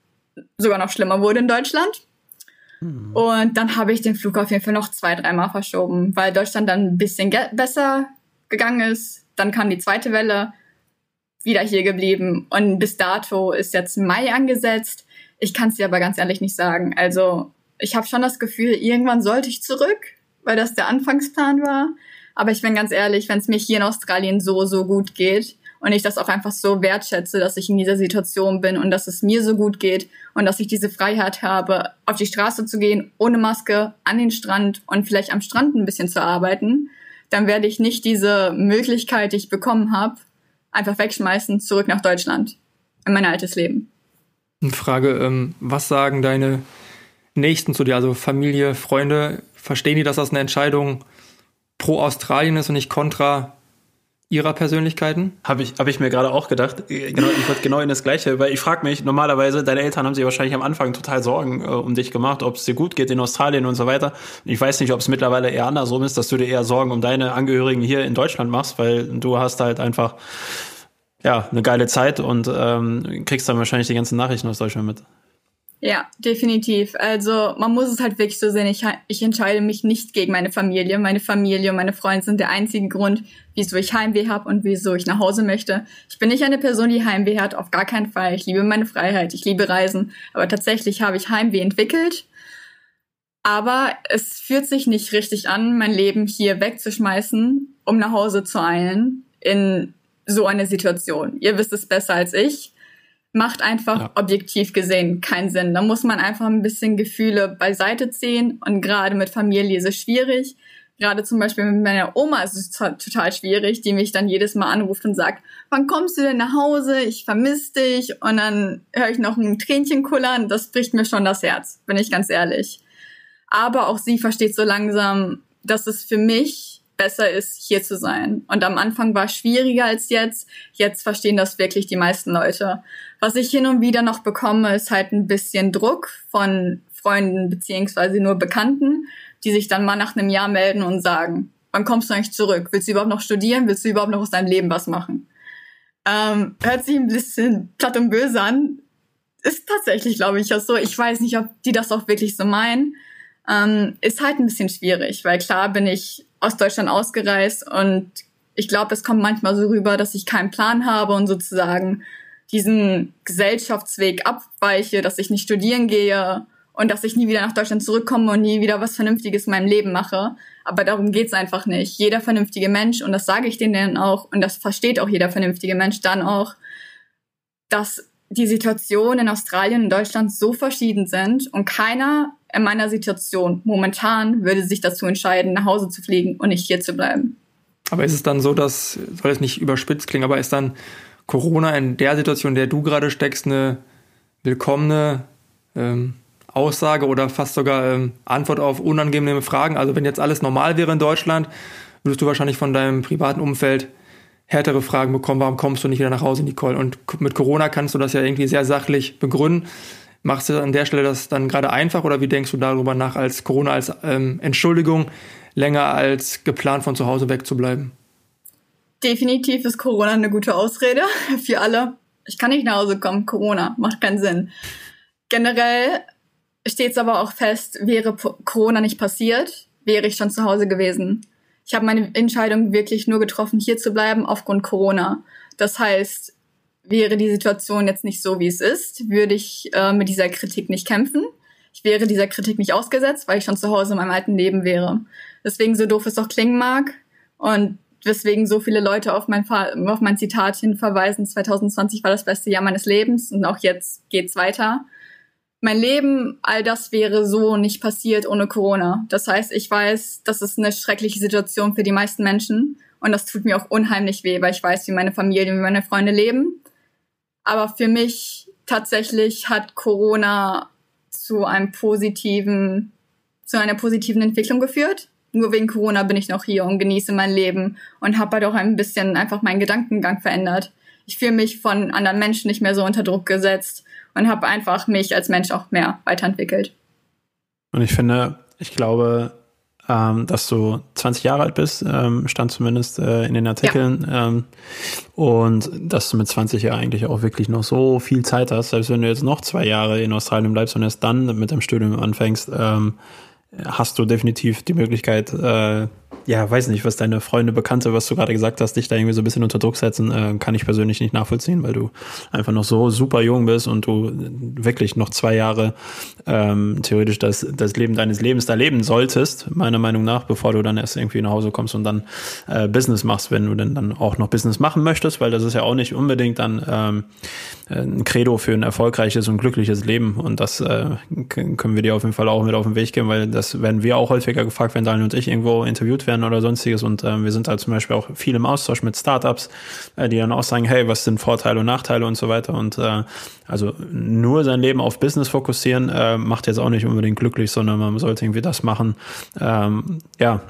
sogar noch schlimmer wurde in Deutschland. Hm. Und dann habe ich den Flug auf jeden Fall noch zwei, dreimal verschoben, weil Deutschland dann ein bisschen besser gegangen ist. Dann kam die zweite Welle, wieder hier geblieben. Und bis dato ist jetzt Mai angesetzt. Ich kann es dir aber ganz ehrlich nicht sagen. Also ich habe schon das Gefühl, irgendwann sollte ich zurück, weil das der Anfangsplan war. Aber ich bin ganz ehrlich, wenn es mir hier in Australien so, so gut geht und ich das auch einfach so wertschätze, dass ich in dieser Situation bin und dass es mir so gut geht und dass ich diese Freiheit habe, auf die Straße zu gehen, ohne Maske, an den Strand und vielleicht am Strand ein bisschen zu arbeiten, dann werde ich nicht diese Möglichkeit, die ich bekommen habe, einfach wegschmeißen, zurück nach Deutschland, in mein altes Leben. Eine Frage, ähm, was sagen deine Nächsten zu dir, also Familie, Freunde, verstehen die, dass das eine Entscheidung pro Australien ist und nicht kontra ihrer Persönlichkeiten? Habe ich, hab ich mir gerade auch gedacht. Genau, ich würde genau in das Gleiche, weil ich frage mich, normalerweise, deine Eltern haben sich wahrscheinlich am Anfang total Sorgen äh, um dich gemacht, ob es dir gut geht in Australien und so weiter. Ich weiß nicht, ob es mittlerweile eher andersrum ist, dass du dir eher Sorgen um deine Angehörigen hier in Deutschland machst, weil du hast halt einfach ja, eine geile Zeit und ähm, kriegst dann wahrscheinlich die ganzen Nachrichten aus Deutschland mit. Ja, definitiv. Also man muss es halt wirklich so sehen, ich, ich entscheide mich nicht gegen meine Familie. Meine Familie und meine Freunde sind der einzige Grund, wieso ich Heimweh habe und wieso ich nach Hause möchte. Ich bin nicht eine Person, die Heimweh hat, auf gar keinen Fall. Ich liebe meine Freiheit, ich liebe Reisen, aber tatsächlich habe ich Heimweh entwickelt. Aber es fühlt sich nicht richtig an, mein Leben hier wegzuschmeißen, um nach Hause zu eilen in so eine Situation. Ihr wisst es besser als ich macht einfach ja. objektiv gesehen keinen Sinn. Da muss man einfach ein bisschen Gefühle beiseite ziehen und gerade mit Familie ist es schwierig. Gerade zum Beispiel mit meiner Oma ist es total schwierig, die mich dann jedes Mal anruft und sagt, wann kommst du denn nach Hause? Ich vermisse dich. Und dann höre ich noch ein Tränchen kullern. Das bricht mir schon das Herz, bin ich ganz ehrlich. Aber auch sie versteht so langsam, dass es für mich besser ist, hier zu sein. Und am Anfang war es schwieriger als jetzt. Jetzt verstehen das wirklich die meisten Leute. Was ich hin und wieder noch bekomme, ist halt ein bisschen Druck von Freunden beziehungsweise nur Bekannten, die sich dann mal nach einem Jahr melden und sagen, wann kommst du eigentlich zurück? Willst du überhaupt noch studieren? Willst du überhaupt noch aus deinem Leben was machen? Ähm, hört sich ein bisschen platt und böse an. Ist tatsächlich, glaube ich, auch so. Ich weiß nicht, ob die das auch wirklich so meinen. Ähm, ist halt ein bisschen schwierig, weil klar bin ich aus Deutschland ausgereist und ich glaube, es kommt manchmal so rüber, dass ich keinen Plan habe und sozusagen diesen Gesellschaftsweg abweiche, dass ich nicht studieren gehe und dass ich nie wieder nach Deutschland zurückkomme und nie wieder was Vernünftiges in meinem Leben mache. Aber darum geht's einfach nicht. Jeder vernünftige Mensch, und das sage ich denen auch, und das versteht auch jeder vernünftige Mensch dann auch, dass die Situation in Australien und Deutschland so verschieden sind und keiner in meiner Situation momentan würde sich dazu entscheiden, nach Hause zu fliegen und nicht hier zu bleiben. Aber ist es dann so, dass, soll es nicht überspitzt klingen, aber ist dann Corona in der Situation, in der du gerade steckst, eine willkommene ähm, Aussage oder fast sogar ähm, Antwort auf unangenehme Fragen? Also wenn jetzt alles normal wäre in Deutschland, würdest du wahrscheinlich von deinem privaten Umfeld härtere Fragen bekommen, warum kommst du nicht wieder nach Hause, Nicole? Und mit Corona kannst du das ja irgendwie sehr sachlich begründen. Machst du an der Stelle das dann gerade einfach oder wie denkst du darüber nach, als Corona als ähm, Entschuldigung länger als geplant von zu Hause wegzubleiben? Definitiv ist Corona eine gute Ausrede für alle. Ich kann nicht nach Hause kommen, Corona, macht keinen Sinn. Generell steht es aber auch fest, wäre Corona nicht passiert, wäre ich schon zu Hause gewesen. Ich habe meine Entscheidung wirklich nur getroffen, hier zu bleiben aufgrund Corona. Das heißt, wäre die Situation jetzt nicht so, wie es ist, würde ich äh, mit dieser Kritik nicht kämpfen. Ich wäre dieser Kritik nicht ausgesetzt, weil ich schon zu Hause in meinem alten Leben wäre. Deswegen, so doof es auch klingen mag und weswegen so viele Leute auf mein, auf mein Zitat hin verweisen, 2020 war das beste Jahr meines Lebens und auch jetzt geht's weiter. Mein Leben, all das wäre so nicht passiert ohne Corona. Das heißt, ich weiß, das ist eine schreckliche Situation für die meisten Menschen und das tut mir auch unheimlich weh, weil ich weiß, wie meine Familie, wie meine Freunde leben aber für mich tatsächlich hat Corona zu einem positiven, zu einer positiven Entwicklung geführt. Nur wegen Corona bin ich noch hier und genieße mein Leben und habe halt auch ein bisschen einfach meinen Gedankengang verändert. Ich fühle mich von anderen Menschen nicht mehr so unter Druck gesetzt und habe einfach mich als Mensch auch mehr weiterentwickelt. Und ich finde, ich glaube, ähm, dass du 20 Jahre alt bist, ähm, stand zumindest äh, in den Artikeln. Ja. Ähm, und dass du mit 20 ja eigentlich auch wirklich noch so viel Zeit hast, selbst wenn du jetzt noch zwei Jahre in Australien bleibst und erst dann mit dem Studium anfängst, ähm, hast du definitiv die Möglichkeit, äh, ja, weiß nicht, was deine Freunde, Bekannte, was du gerade gesagt hast, dich da irgendwie so ein bisschen unter Druck setzen, äh, kann ich persönlich nicht nachvollziehen, weil du einfach noch so super jung bist und du wirklich noch zwei Jahre ähm, theoretisch das, das Leben deines Lebens da leben solltest, meiner Meinung nach, bevor du dann erst irgendwie nach Hause kommst und dann äh, Business machst, wenn du denn dann auch noch Business machen möchtest, weil das ist ja auch nicht unbedingt dann ähm, ein Credo für ein erfolgreiches und glückliches Leben und das äh, können wir dir auf jeden Fall auch mit auf den Weg geben, weil das werden wir auch häufiger gefragt, wenn Daniel und ich irgendwo interviewt werden oder sonstiges. Und äh, wir sind halt zum Beispiel auch viel im Austausch mit Startups, äh, die dann auch sagen, hey, was sind Vorteile und Nachteile und so weiter. Und äh, also nur sein Leben auf Business fokussieren äh, macht jetzt auch nicht unbedingt glücklich, sondern man sollte irgendwie das machen, ähm, ja,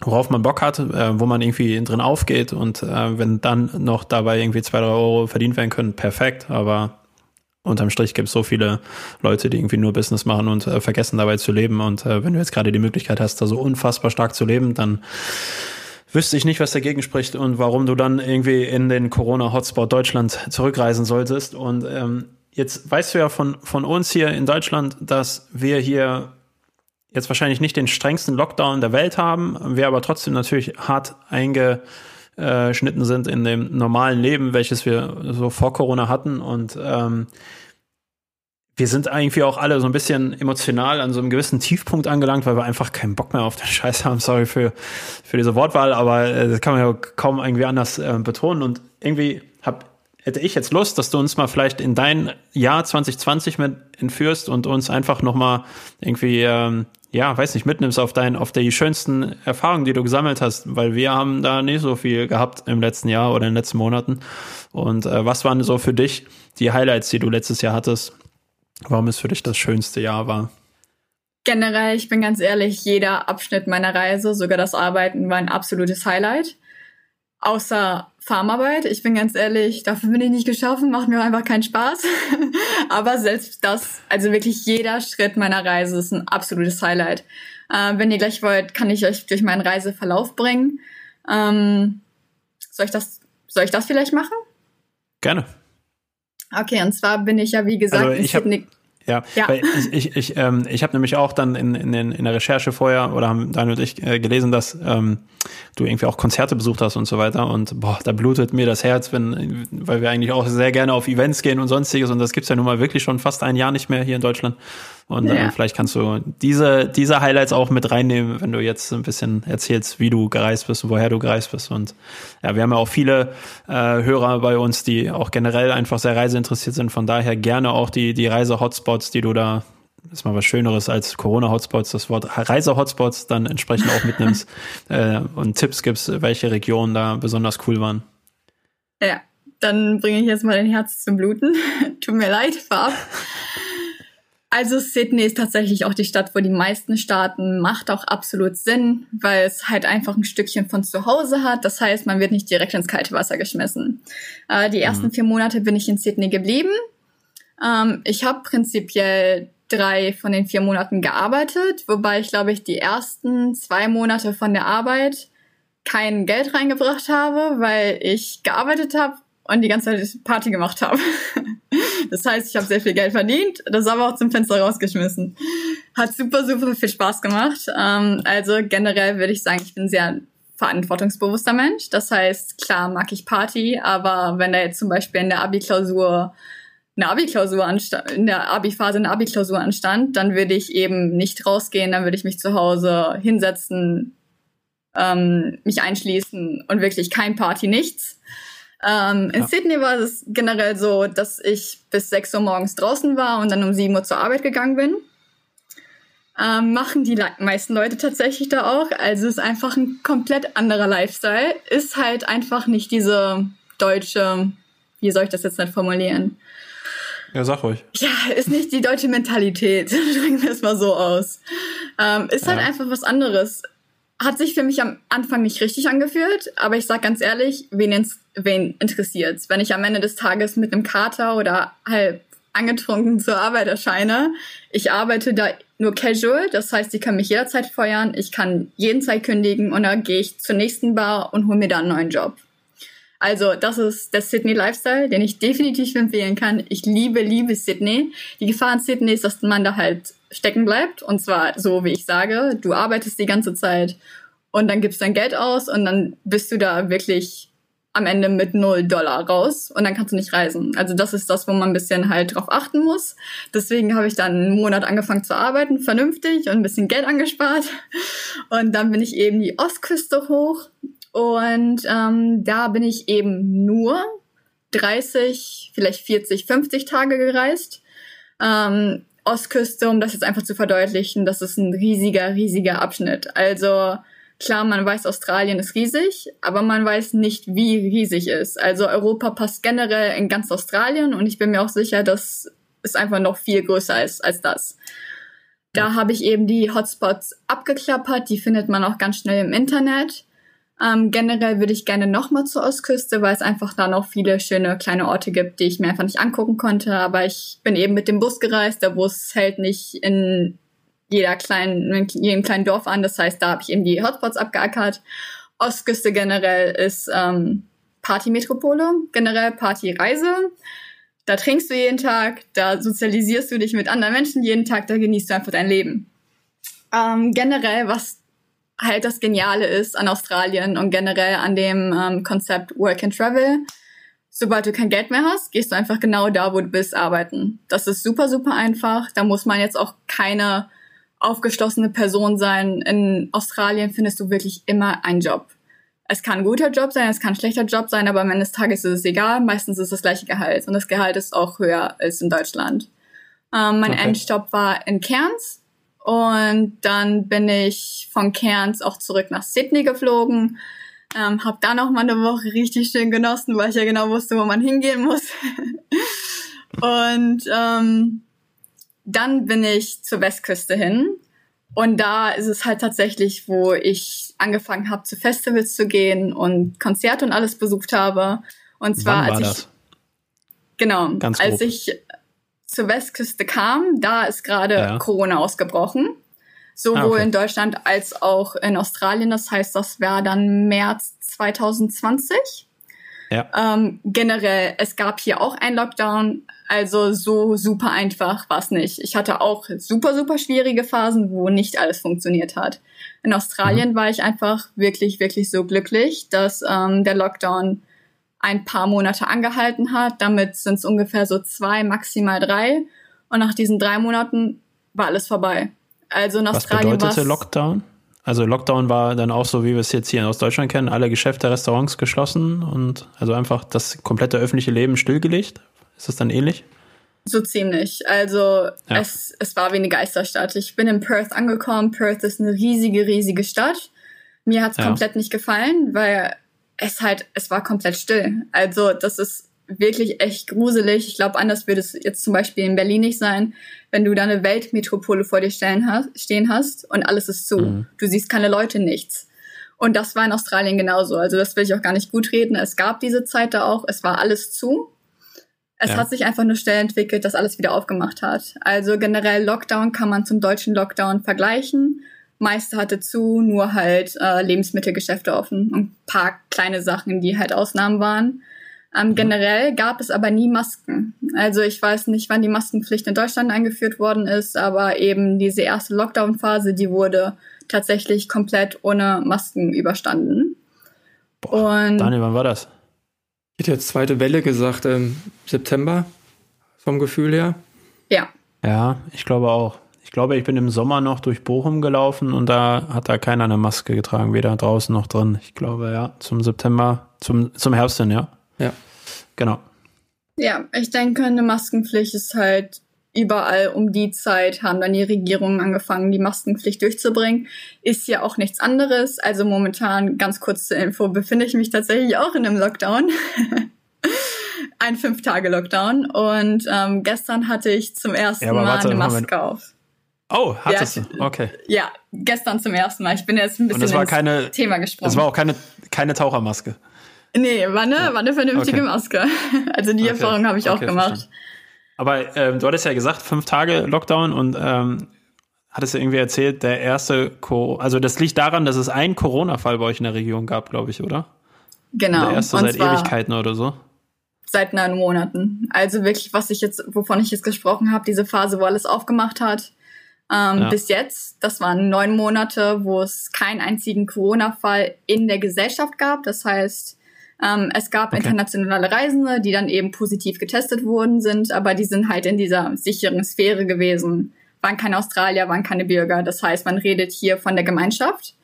worauf man Bock hat, äh, wo man irgendwie drin aufgeht und äh, wenn dann noch dabei irgendwie zwei, drei Euro verdient werden können, perfekt, aber unterm Strich gibt es so viele Leute, die irgendwie nur Business machen und äh, vergessen dabei zu leben. Und äh, wenn du jetzt gerade die Möglichkeit hast, da so unfassbar stark zu leben, dann wüsste ich nicht, was dagegen spricht und warum du dann irgendwie in den Corona-Hotspot Deutschland zurückreisen solltest. Und ähm, jetzt weißt du ja von, von uns hier in Deutschland, dass wir hier jetzt wahrscheinlich nicht den strengsten Lockdown der Welt haben, wir aber trotzdem natürlich hart eingeschnitten sind in dem normalen Leben, welches wir so vor Corona hatten. Und ähm, wir sind irgendwie auch alle so ein bisschen emotional an so einem gewissen Tiefpunkt angelangt, weil wir einfach keinen Bock mehr auf den Scheiß haben. Sorry für, für diese Wortwahl, aber äh, das kann man ja kaum irgendwie anders äh, betonen. Und irgendwie hab, hätte ich jetzt Lust, dass du uns mal vielleicht in dein Jahr 2020 mit entführst und uns einfach nochmal irgendwie, ähm, ja, weiß nicht, mitnimmst auf dein, auf die schönsten Erfahrungen, die du gesammelt hast, weil wir haben da nicht so viel gehabt im letzten Jahr oder in den letzten Monaten. Und äh, was waren so für dich die Highlights, die du letztes Jahr hattest? Warum es für dich das schönste Jahr war? Generell, ich bin ganz ehrlich, jeder Abschnitt meiner Reise, sogar das Arbeiten, war ein absolutes Highlight. Außer Farmarbeit. Ich bin ganz ehrlich, dafür bin ich nicht geschaffen, macht mir einfach keinen Spaß. Aber selbst das, also wirklich jeder Schritt meiner Reise ist ein absolutes Highlight. Äh, wenn ihr gleich wollt, kann ich euch durch meinen Reiseverlauf bringen. Ähm, soll ich das, soll ich das vielleicht machen? Gerne. Okay, und zwar bin ich ja, wie gesagt, also ich habe ja, ja. Weil ich, ich, ich, ähm, ich habe nämlich auch dann in, in, in der Recherche vorher oder haben Daniel und ich äh, gelesen, dass ähm, du irgendwie auch Konzerte besucht hast und so weiter. Und boah, da blutet mir das Herz, wenn, weil wir eigentlich auch sehr gerne auf Events gehen und sonstiges. Und das gibt's ja nun mal wirklich schon fast ein Jahr nicht mehr hier in Deutschland. Und äh, ja. vielleicht kannst du diese, diese Highlights auch mit reinnehmen, wenn du jetzt ein bisschen erzählst, wie du gereist bist und woher du gereist bist. Und ja, wir haben ja auch viele äh, Hörer bei uns, die auch generell einfach sehr reiseinteressiert sind. Von daher gerne auch die, die Reise-Hotspots, die du da ist mal was Schöneres als Corona-Hotspots, das Wort Reise-Hotspots dann entsprechend auch mitnimmst äh, und Tipps gibst, welche Regionen da besonders cool waren. Ja, dann bringe ich jetzt mal dein Herz zum Bluten. Tut mir leid, Farb. Also Sydney ist tatsächlich auch die Stadt, wo die meisten starten. Macht auch absolut Sinn, weil es halt einfach ein Stückchen von zu Hause hat. Das heißt, man wird nicht direkt ins kalte Wasser geschmissen. Äh, die ersten mhm. vier Monate bin ich in Sydney geblieben. Ähm, ich habe prinzipiell drei von den vier Monaten gearbeitet, wobei ich glaube ich die ersten zwei Monate von der Arbeit kein Geld reingebracht habe, weil ich gearbeitet habe und die ganze Zeit Party gemacht habe. Das heißt, ich habe sehr viel Geld verdient, das aber auch zum Fenster rausgeschmissen. Hat super, super viel Spaß gemacht. Ähm, also generell würde ich sagen, ich bin sehr verantwortungsbewusster Mensch. Das heißt, klar mag ich Party, aber wenn da jetzt zum Beispiel in der Abi-Klausur eine Abi-Klausur in der Abi-Phase eine Abi-Klausur anstand, dann würde ich eben nicht rausgehen, dann würde ich mich zu Hause hinsetzen, ähm, mich einschließen und wirklich kein Party, nichts. Ähm, in ja. Sydney war es generell so, dass ich bis 6 Uhr morgens draußen war und dann um 7 Uhr zur Arbeit gegangen bin. Ähm, machen die meisten Leute tatsächlich da auch. Also ist einfach ein komplett anderer Lifestyle. Ist halt einfach nicht diese deutsche, wie soll ich das jetzt nicht formulieren? Ja, sag ruhig. Ja, ist nicht die deutsche Mentalität. Drücken wir es mal so aus. Ähm, ist halt ja. einfach was anderes. Hat sich für mich am Anfang nicht richtig angefühlt, aber ich sag ganz ehrlich, wen, ins, wen interessiert's? Wenn ich am Ende des Tages mit einem Kater oder halb angetrunken zur Arbeit erscheine, ich arbeite da nur casual, das heißt, ich kann mich jederzeit feuern, ich kann jeden Zeit kündigen und dann gehe ich zur nächsten Bar und hole mir da einen neuen Job. Also das ist der Sydney Lifestyle, den ich definitiv empfehlen kann. Ich liebe, liebe Sydney. Die Gefahr in Sydney ist, dass man da halt stecken bleibt. Und zwar so, wie ich sage, du arbeitest die ganze Zeit und dann gibst dein Geld aus und dann bist du da wirklich am Ende mit null Dollar raus und dann kannst du nicht reisen. Also das ist das, wo man ein bisschen halt drauf achten muss. Deswegen habe ich dann einen Monat angefangen zu arbeiten, vernünftig und ein bisschen Geld angespart. Und dann bin ich eben die Ostküste hoch und ähm, da bin ich eben nur 30, vielleicht 40, 50 Tage gereist. Ähm, Ostküste, um das jetzt einfach zu verdeutlichen, das ist ein riesiger, riesiger Abschnitt. Also klar, man weiß, Australien ist riesig, aber man weiß nicht, wie riesig ist. Also Europa passt generell in ganz Australien und ich bin mir auch sicher, dass es einfach noch viel größer ist als das. Da habe ich eben die Hotspots abgeklappert, die findet man auch ganz schnell im Internet. Ähm, generell würde ich gerne nochmal zur Ostküste, weil es einfach da noch viele schöne kleine Orte gibt, die ich mir einfach nicht angucken konnte. Aber ich bin eben mit dem Bus gereist. Der Bus hält nicht in jeder kleinen, in jedem kleinen Dorf an. Das heißt, da habe ich eben die Hotspots abgeackert. Ostküste generell ist ähm, Partymetropole, generell Partyreise. Da trinkst du jeden Tag, da sozialisierst du dich mit anderen Menschen jeden Tag, da genießt du einfach dein Leben. Ähm, generell, was halt das Geniale ist an Australien und generell an dem ähm, Konzept Work and Travel, sobald du kein Geld mehr hast, gehst du einfach genau da, wo du bist, arbeiten. Das ist super, super einfach. Da muss man jetzt auch keine aufgeschlossene Person sein. In Australien findest du wirklich immer einen Job. Es kann ein guter Job sein, es kann ein schlechter Job sein, aber am Ende des Tages ist es egal. Meistens ist es das gleiche Gehalt und das Gehalt ist auch höher als in Deutschland. Ähm, mein okay. Endstopp war in Cairns und dann bin ich von Cairns auch zurück nach Sydney geflogen. Ähm, hab da noch mal eine Woche richtig schön genossen, weil ich ja genau wusste, wo man hingehen muss. und ähm, dann bin ich zur Westküste hin. Und da ist es halt tatsächlich, wo ich angefangen habe, zu Festivals zu gehen und Konzerte und alles besucht habe. Und zwar, als ich. Das? Genau, Ganz als ich zur Westküste kam, da ist gerade ja. Corona ausgebrochen. Sowohl ah, okay. in Deutschland als auch in Australien. Das heißt, das war dann März 2020. Ja. Ähm, generell, es gab hier auch einen Lockdown, also so super einfach war es nicht. Ich hatte auch super, super schwierige Phasen, wo nicht alles funktioniert hat. In Australien mhm. war ich einfach wirklich, wirklich so glücklich, dass ähm, der Lockdown ein paar Monate angehalten hat. Damit sind es ungefähr so zwei, maximal drei. Und nach diesen drei Monaten war alles vorbei. Also in Australien Was bedeutete Lockdown? Also Lockdown war dann auch so, wie wir es jetzt hier aus Deutschland kennen, alle Geschäfte, Restaurants geschlossen und also einfach das komplette öffentliche Leben stillgelegt. Ist das dann ähnlich? So ziemlich. Also ja. es, es war wie eine Geisterstadt. Ich bin in Perth angekommen. Perth ist eine riesige, riesige Stadt. Mir hat's ja. komplett nicht gefallen, weil es halt, es war komplett still. Also das ist wirklich echt gruselig. Ich glaube, anders würde es jetzt zum Beispiel in Berlin nicht sein, wenn du da eine Weltmetropole vor dir stehen hast, stehen hast und alles ist zu. Mhm. Du siehst keine Leute, nichts. Und das war in Australien genauso. Also das will ich auch gar nicht gut reden. Es gab diese Zeit da auch. Es war alles zu. Es ja. hat sich einfach eine Stelle entwickelt, das alles wieder aufgemacht hat. Also generell Lockdown kann man zum deutschen Lockdown vergleichen. Meiste hatte zu, nur halt äh, Lebensmittelgeschäfte offen und ein paar kleine Sachen, die halt Ausnahmen waren. Ähm, generell gab es aber nie Masken. Also ich weiß nicht, wann die Maskenpflicht in Deutschland eingeführt worden ist, aber eben diese erste Lockdown-Phase, die wurde tatsächlich komplett ohne Masken überstanden. Boah, Und Daniel, wann war das? Ich hätte jetzt zweite Welle gesagt, ähm, September vom Gefühl her. Ja. Ja, ich glaube auch. Ich glaube, ich bin im Sommer noch durch Bochum gelaufen und da hat da keiner eine Maske getragen, weder draußen noch drin. Ich glaube, ja, zum September, zum, zum Herbst hin, ja. Ja. Genau. Ja, ich denke, eine Maskenpflicht ist halt überall um die Zeit haben dann die Regierungen angefangen, die Maskenpflicht durchzubringen. Ist ja auch nichts anderes. Also momentan, ganz kurz zur Info, befinde ich mich tatsächlich auch in einem Lockdown. Ein Fünf-Tage-Lockdown. Und ähm, gestern hatte ich zum ersten ja, Mal warte, eine Maske Moment. auf. Oh, hattest ja, du? Okay. Ja, gestern zum ersten Mal. Ich bin jetzt ein bisschen Und das war keine, Thema gesprungen. Das war auch keine, keine Tauchermaske. Nee, war eine, war eine vernünftige okay. Maske. Also die okay. Erfahrung habe ich okay, auch gemacht. Verstanden. Aber ähm, du hattest ja gesagt, fünf Tage Lockdown und ähm, hattest ja irgendwie erzählt, der erste, Co also das liegt daran, dass es einen Corona-Fall bei euch in der Region gab, glaube ich, oder? Genau. Der erste und seit Ewigkeiten oder so. Seit neun Monaten. Also wirklich, was ich jetzt, wovon ich jetzt gesprochen habe, diese Phase, wo alles aufgemacht hat. Ähm, ja. Bis jetzt, das waren neun Monate, wo es keinen einzigen Corona-Fall in der Gesellschaft gab. Das heißt, ähm, es gab okay. internationale Reisende, die dann eben positiv getestet worden sind, aber die sind halt in dieser sicheren Sphäre gewesen. Waren keine Australier, waren keine Bürger. Das heißt, man redet hier von der Gemeinschaft.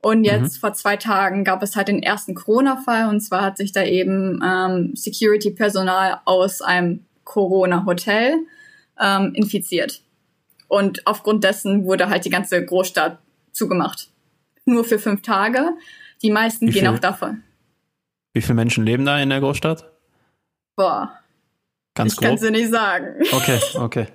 Und jetzt mhm. vor zwei Tagen gab es halt den ersten Corona-Fall und zwar hat sich da eben ähm, Security-Personal aus einem Corona-Hotel ähm, infiziert. Und aufgrund dessen wurde halt die ganze Großstadt zugemacht. Nur für fünf Tage. Die meisten gehen auch davon. Wie viele Menschen leben da in der Großstadt? Boah. Ganz ich kann es dir nicht sagen. Okay, okay.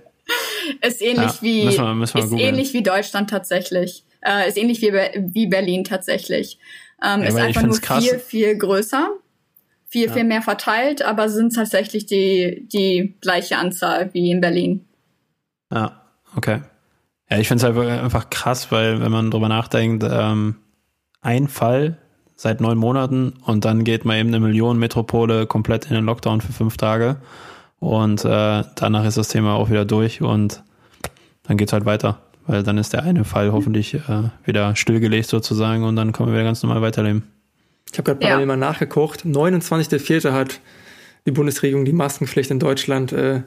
ist ähnlich ja, wie müssen wir, müssen wir ist ähnlich wie Deutschland tatsächlich. Äh, ist ähnlich wie, wie Berlin tatsächlich. Ähm, ja, ist einfach nur krass. viel, viel größer, viel, ja. viel mehr verteilt, aber sind tatsächlich die, die gleiche Anzahl wie in Berlin. Ja, okay. Ja, ich finde es einfach krass, weil wenn man drüber nachdenkt, ähm, ein Fall seit neun Monaten und dann geht man eben eine Millionenmetropole komplett in den Lockdown für fünf Tage. Und äh, danach ist das Thema auch wieder durch und dann geht's halt weiter. Weil dann ist der eine Fall hoffentlich äh, wieder stillgelegt sozusagen und dann können wir wieder ganz normal weiterleben. Ich habe gerade parallel ja. mal nachgeguckt. 29.04. hat die Bundesregierung die Maskenpflicht in Deutschland äh,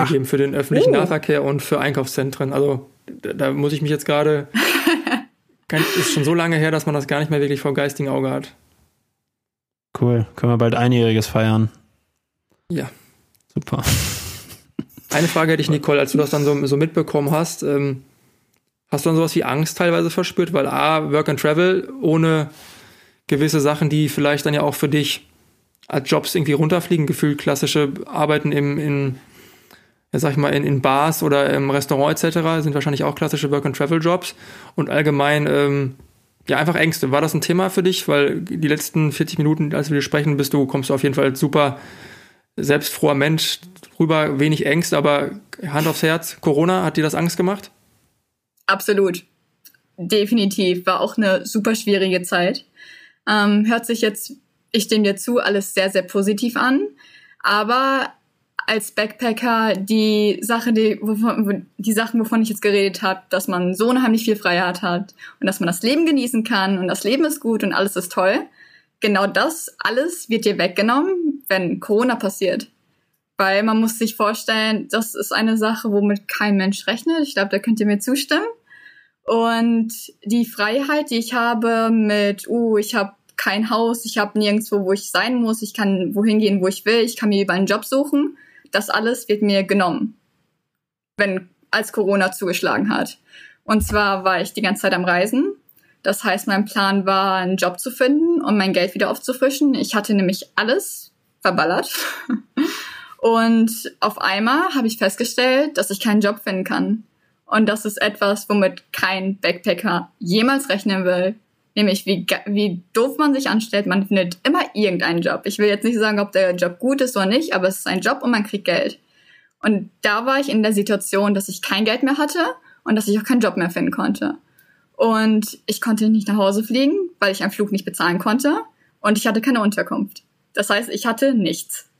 ergeben für den öffentlichen uh. Nahverkehr und für Einkaufszentren. Also da, da muss ich mich jetzt gerade. ist schon so lange her, dass man das gar nicht mehr wirklich vor geistigem Auge hat. Cool. Können wir bald einjähriges feiern. Ja. Super. Eine Frage hätte ich, Nicole, als du das dann so, so mitbekommen hast, ähm, hast du dann sowas wie Angst teilweise verspürt? Weil A, Work and Travel ohne gewisse Sachen, die vielleicht dann ja auch für dich als Jobs irgendwie runterfliegen, gefühlt klassische Arbeiten im, in, sag ich mal, in, in Bars oder im Restaurant etc. sind wahrscheinlich auch klassische Work and Travel Jobs und allgemein ähm, ja, einfach Ängste. War das ein Thema für dich? Weil die letzten 40 Minuten, als wir sprechen, bist du, kommst du auf jeden Fall super selbstfroher Mensch rüber, wenig Ängste, aber Hand aufs Herz, Corona, hat dir das Angst gemacht? Absolut. Definitiv. War auch eine super schwierige Zeit. Ähm, hört sich jetzt, ich stimme dir zu, alles sehr, sehr positiv an. Aber als Backpacker die Sache, die, wovon, die Sachen, wovon ich jetzt geredet habe, dass man so unheimlich viel Freiheit hat und dass man das Leben genießen kann und das Leben ist gut und alles ist toll. Genau das alles wird dir weggenommen, wenn Corona passiert. Weil man muss sich vorstellen, das ist eine Sache, womit kein Mensch rechnet. Ich glaube, da könnt ihr mir zustimmen. Und die Freiheit, die ich habe mit, uh, ich habe kein Haus, ich habe nirgendwo, wo ich sein muss, ich kann wohin gehen, wo ich will, ich kann mir über einen Job suchen das alles wird mir genommen, wenn als Corona zugeschlagen hat. Und zwar war ich die ganze Zeit am Reisen. Das heißt, mein Plan war, einen Job zu finden und mein Geld wieder aufzufrischen. Ich hatte nämlich alles verballert. Und auf einmal habe ich festgestellt, dass ich keinen Job finden kann. Und das ist etwas, womit kein Backpacker jemals rechnen will. Nämlich, wie, wie doof man sich anstellt, man findet immer irgendeinen Job. Ich will jetzt nicht sagen, ob der Job gut ist oder nicht, aber es ist ein Job und man kriegt Geld. Und da war ich in der Situation, dass ich kein Geld mehr hatte und dass ich auch keinen Job mehr finden konnte. Und ich konnte nicht nach Hause fliegen, weil ich einen Flug nicht bezahlen konnte. Und ich hatte keine Unterkunft. Das heißt, ich hatte nichts.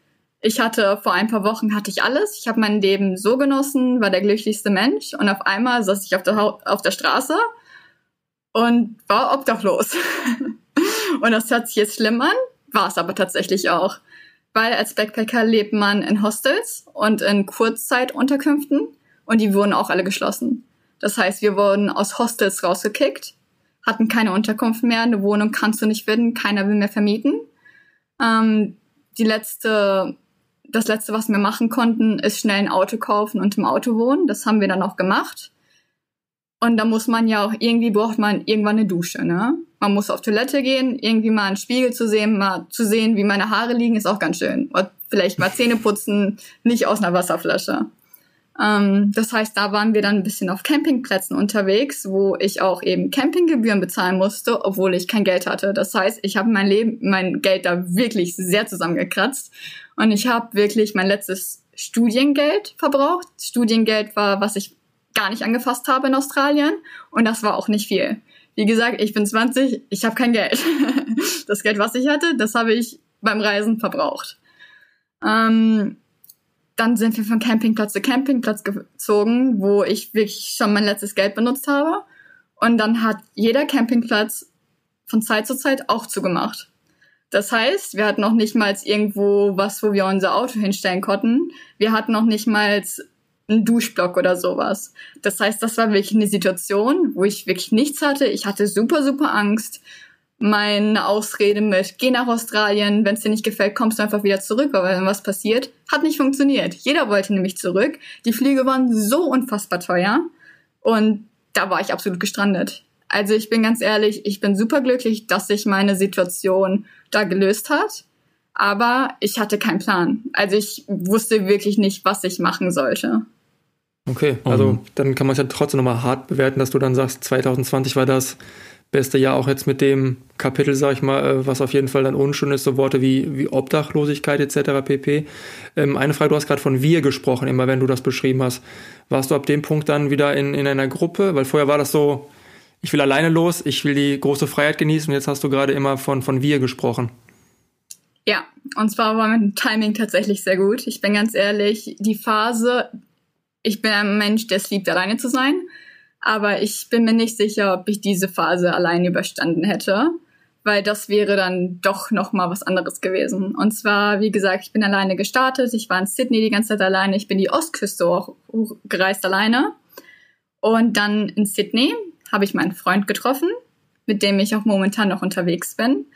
Ich hatte vor ein paar Wochen hatte ich alles. Ich habe mein Leben so genossen, war der glücklichste Mensch. Und auf einmal saß ich auf der, auf der Straße und war obdachlos. und das hört sich jetzt schlimm an, war es aber tatsächlich auch. Weil als Backpacker lebt man in Hostels und in Kurzzeitunterkünften und die wurden auch alle geschlossen. Das heißt, wir wurden aus Hostels rausgekickt, hatten keine Unterkunft mehr, eine Wohnung kannst du nicht finden, keiner will mehr vermieten. Ähm, die letzte, das letzte, was wir machen konnten, ist schnell ein Auto kaufen und im Auto wohnen. Das haben wir dann auch gemacht. Und da muss man ja auch, irgendwie braucht man irgendwann eine Dusche, ne? Man muss auf Toilette gehen, irgendwie mal einen Spiegel zu sehen, mal zu sehen, wie meine Haare liegen, ist auch ganz schön. Oder vielleicht mal Zähne putzen, nicht aus einer Wasserflasche. Ähm, das heißt, da waren wir dann ein bisschen auf Campingplätzen unterwegs, wo ich auch eben Campinggebühren bezahlen musste, obwohl ich kein Geld hatte. Das heißt, ich habe mein Leben, mein Geld da wirklich sehr zusammengekratzt und ich habe wirklich mein letztes Studiengeld verbraucht. Studiengeld war, was ich gar nicht angefasst habe in Australien. Und das war auch nicht viel. Wie gesagt, ich bin 20, ich habe kein Geld. das Geld, was ich hatte, das habe ich beim Reisen verbraucht. Ähm, dann sind wir von Campingplatz zu Campingplatz gezogen, wo ich wirklich schon mein letztes Geld benutzt habe. Und dann hat jeder Campingplatz von Zeit zu Zeit auch zugemacht. Das heißt, wir hatten noch nicht mal irgendwo was, wo wir unser Auto hinstellen konnten. Wir hatten noch nicht mal einen Duschblock oder sowas. Das heißt, das war wirklich eine Situation, wo ich wirklich nichts hatte. Ich hatte super, super Angst. Meine Ausrede mit, geh nach Australien, wenn es dir nicht gefällt, kommst du einfach wieder zurück, weil wenn was passiert, hat nicht funktioniert. Jeder wollte nämlich zurück. Die Flüge waren so unfassbar teuer und da war ich absolut gestrandet. Also ich bin ganz ehrlich, ich bin super glücklich, dass sich meine Situation da gelöst hat aber ich hatte keinen Plan. Also ich wusste wirklich nicht, was ich machen sollte. Okay, also um. dann kann man es ja trotzdem nochmal hart bewerten, dass du dann sagst, 2020 war das beste Jahr auch jetzt mit dem Kapitel, sag ich mal, äh, was auf jeden Fall dann unschön ist, so Worte wie, wie Obdachlosigkeit etc. pp. Ähm, eine Frage, du hast gerade von wir gesprochen, immer wenn du das beschrieben hast. Warst du ab dem Punkt dann wieder in, in einer Gruppe? Weil vorher war das so, ich will alleine los, ich will die große Freiheit genießen und jetzt hast du gerade immer von, von wir gesprochen. Ja, und zwar war mein Timing tatsächlich sehr gut. Ich bin ganz ehrlich, die Phase, ich bin ein Mensch, der es liebt, alleine zu sein, aber ich bin mir nicht sicher, ob ich diese Phase alleine überstanden hätte, weil das wäre dann doch noch mal was anderes gewesen. Und zwar, wie gesagt, ich bin alleine gestartet, ich war in Sydney die ganze Zeit alleine, ich bin die Ostküste auch gereist alleine. Und dann in Sydney habe ich meinen Freund getroffen, mit dem ich auch momentan noch unterwegs bin.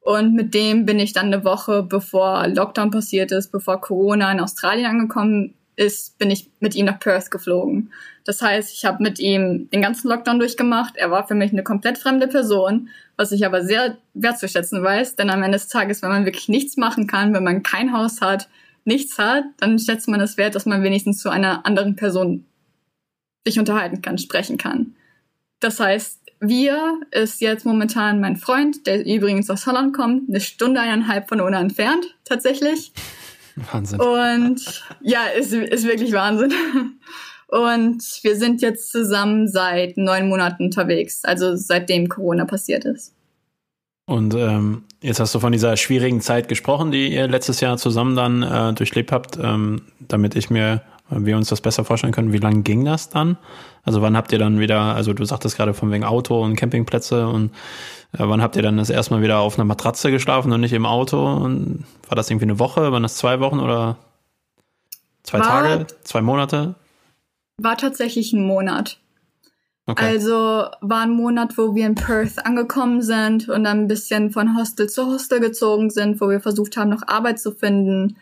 Und mit dem bin ich dann eine Woche, bevor Lockdown passiert ist, bevor Corona in Australien angekommen ist, bin ich mit ihm nach Perth geflogen. Das heißt, ich habe mit ihm den ganzen Lockdown durchgemacht. Er war für mich eine komplett fremde Person, was ich aber sehr wertzuschätzen weiß. Denn am Ende des Tages, wenn man wirklich nichts machen kann, wenn man kein Haus hat, nichts hat, dann schätzt man es wert, dass man wenigstens zu einer anderen Person sich unterhalten kann, sprechen kann. Das heißt, wir ist jetzt momentan mein Freund, der übrigens aus Holland kommt, eine Stunde eineinhalb von Ona entfernt, tatsächlich. Wahnsinn. Und ja, ist, ist wirklich Wahnsinn. Und wir sind jetzt zusammen seit neun Monaten unterwegs, also seitdem Corona passiert ist. Und ähm, jetzt hast du von dieser schwierigen Zeit gesprochen, die ihr letztes Jahr zusammen dann äh, durchlebt habt, ähm, damit ich mir wir uns das besser vorstellen können. Wie lange ging das dann? Also wann habt ihr dann wieder, also du sagtest gerade von wegen Auto und Campingplätze und äh, wann habt ihr dann das erstmal wieder auf einer Matratze geschlafen und nicht im Auto? Und war das irgendwie eine Woche? Waren das zwei Wochen oder zwei war, Tage, zwei Monate? War tatsächlich ein Monat. Okay. Also war ein Monat, wo wir in Perth angekommen sind und dann ein bisschen von Hostel zu Hostel gezogen sind, wo wir versucht haben, noch Arbeit zu finden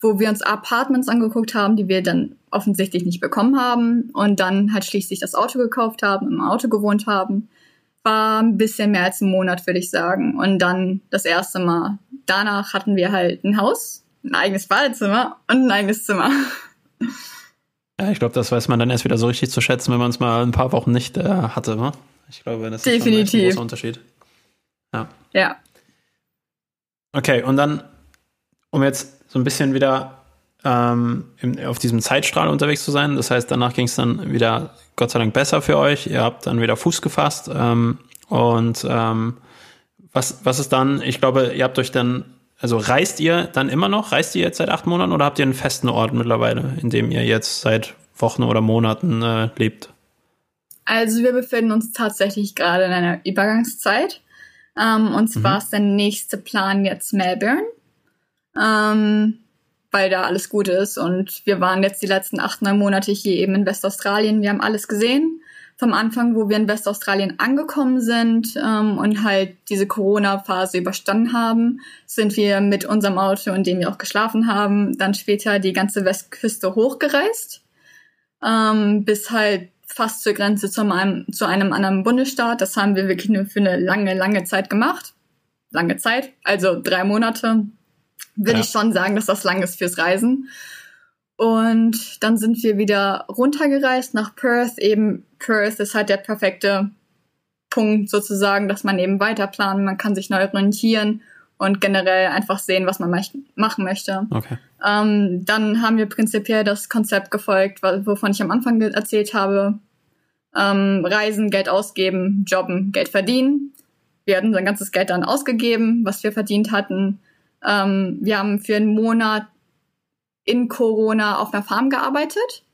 wo wir uns Apartments angeguckt haben, die wir dann offensichtlich nicht bekommen haben und dann halt schließlich das Auto gekauft haben, im Auto gewohnt haben. War ein bisschen mehr als ein Monat, würde ich sagen. Und dann das erste Mal. Danach hatten wir halt ein Haus, ein eigenes Badezimmer und ein eigenes Zimmer. Ja, ich glaube, das weiß man dann erst wieder so richtig zu schätzen, wenn man es mal ein paar Wochen nicht äh, hatte. Ne? Ich glaube, das ist Definitiv. ein großer Unterschied. Ja. Ja. Okay, und dann, um jetzt so ein bisschen wieder ähm, auf diesem Zeitstrahl unterwegs zu sein. Das heißt, danach ging es dann wieder Gott sei Dank besser für euch. Ihr habt dann wieder Fuß gefasst. Ähm, und ähm, was, was ist dann, ich glaube, ihr habt euch dann, also reist ihr dann immer noch? Reist ihr jetzt seit acht Monaten oder habt ihr einen festen Ort mittlerweile, in dem ihr jetzt seit Wochen oder Monaten äh, lebt? Also wir befinden uns tatsächlich gerade in einer Übergangszeit. Ähm, und zwar mhm. ist der nächste Plan jetzt Melbourne ähm, weil da alles gut ist. Und wir waren jetzt die letzten acht, neun Monate hier eben in Westaustralien. Wir haben alles gesehen. Vom Anfang, wo wir in Westaustralien angekommen sind ähm, und halt diese Corona-Phase überstanden haben, sind wir mit unserem Auto, in dem wir auch geschlafen haben, dann später die ganze Westküste hochgereist, ähm, bis halt fast zur Grenze zu einem, zu einem anderen Bundesstaat. Das haben wir wirklich nur für eine lange, lange Zeit gemacht. Lange Zeit, also drei Monate, würde ja. ich schon sagen, dass das lang ist fürs Reisen. Und dann sind wir wieder runtergereist nach Perth. Eben Perth ist halt der perfekte Punkt sozusagen, dass man eben weiter planen, man kann sich neu orientieren und generell einfach sehen, was man machen möchte. Okay. Ähm, dann haben wir prinzipiell das Konzept gefolgt, wovon ich am Anfang erzählt habe. Ähm, Reisen, Geld ausgeben, jobben, Geld verdienen. Wir hatten unser ganzes Geld dann ausgegeben, was wir verdient hatten. Ähm, wir haben für einen Monat in Corona auf einer Farm gearbeitet.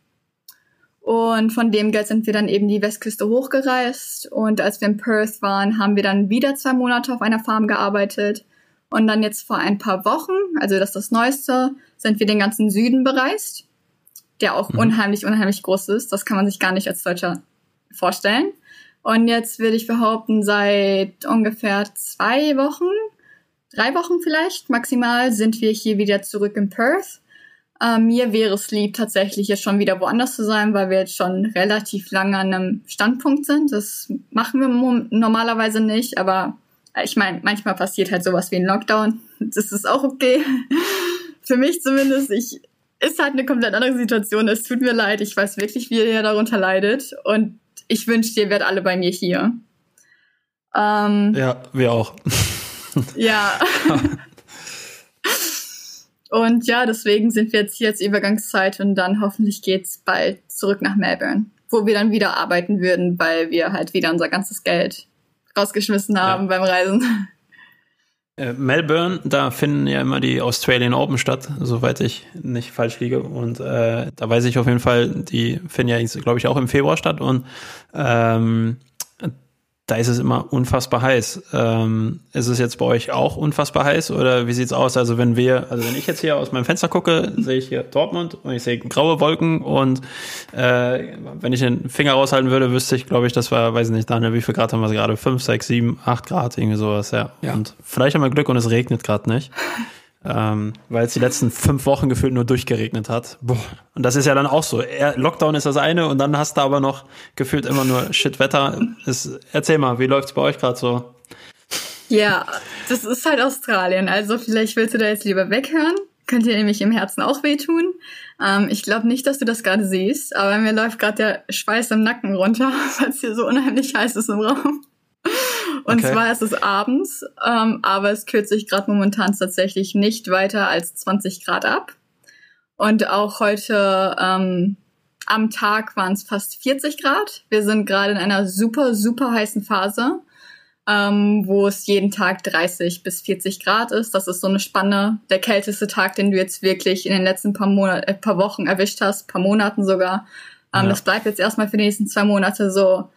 Und von dem Geld sind wir dann eben die Westküste hochgereist. Und als wir in Perth waren, haben wir dann wieder zwei Monate auf einer Farm gearbeitet. Und dann jetzt vor ein paar Wochen, also das ist das Neueste, sind wir den ganzen Süden bereist, der auch mhm. unheimlich, unheimlich groß ist. Das kann man sich gar nicht als Deutscher vorstellen. Und jetzt würde ich behaupten, seit ungefähr zwei Wochen drei Wochen vielleicht maximal sind wir hier wieder zurück in Perth. Äh, mir wäre es lieb, tatsächlich jetzt schon wieder woanders zu sein, weil wir jetzt schon relativ lange an einem Standpunkt sind. Das machen wir normalerweise nicht, aber äh, ich meine, manchmal passiert halt sowas wie ein Lockdown. Das ist auch okay. Für mich zumindest. Ich, ist halt eine komplett andere Situation. Es tut mir leid. Ich weiß wirklich, wie ihr darunter leidet. Und ich wünsche, ihr werdet alle bei mir hier. Ähm, ja, wir auch. Ja. und ja, deswegen sind wir jetzt hier als Übergangszeit und dann hoffentlich geht's bald zurück nach Melbourne, wo wir dann wieder arbeiten würden, weil wir halt wieder unser ganzes Geld rausgeschmissen haben ja. beim Reisen. Äh, Melbourne, da finden ja immer die Australian Open statt, soweit ich nicht falsch liege. Und äh, da weiß ich auf jeden Fall, die finden ja, glaube ich, auch im Februar statt. Und ähm, da ist es immer unfassbar heiß. Ähm, ist es jetzt bei euch auch unfassbar heiß oder wie sieht's aus? Also wenn wir, also wenn ich jetzt hier aus meinem Fenster gucke, sehe ich hier Dortmund und ich sehe graue Wolken und äh, wenn ich den Finger raushalten würde, wüsste ich, glaube ich, das war, weiß ich nicht, Daniel, wie viel Grad haben wir gerade? Fünf, sechs, sieben, acht Grad, irgendwie sowas, ja. ja. Und vielleicht haben wir Glück und es regnet gerade nicht ähm, weil es die letzten fünf Wochen gefühlt nur durchgeregnet hat. Boah. Und das ist ja dann auch so. Lockdown ist das eine und dann hast du aber noch gefühlt immer nur Shit-Wetter. Erzähl mal, wie läuft's bei euch gerade so? Ja, das ist halt Australien. Also vielleicht willst du da jetzt lieber weghören. Könnte dir nämlich im Herzen auch wehtun. Ähm, ich glaube nicht, dass du das gerade siehst, aber mir läuft gerade der Schweiß im Nacken runter, weil es hier so unheimlich heiß ist im Raum. Und okay. zwar ist es abends, ähm, aber es kühlt sich gerade momentan tatsächlich nicht weiter als 20 Grad ab. Und auch heute ähm, am Tag waren es fast 40 Grad. Wir sind gerade in einer super, super heißen Phase, ähm, wo es jeden Tag 30 bis 40 Grad ist. Das ist so eine Spanne. Der kälteste Tag, den du jetzt wirklich in den letzten paar, Monat äh, paar Wochen erwischt hast, paar Monaten sogar. Ähm, ja. Das bleibt jetzt erstmal für die nächsten zwei Monate so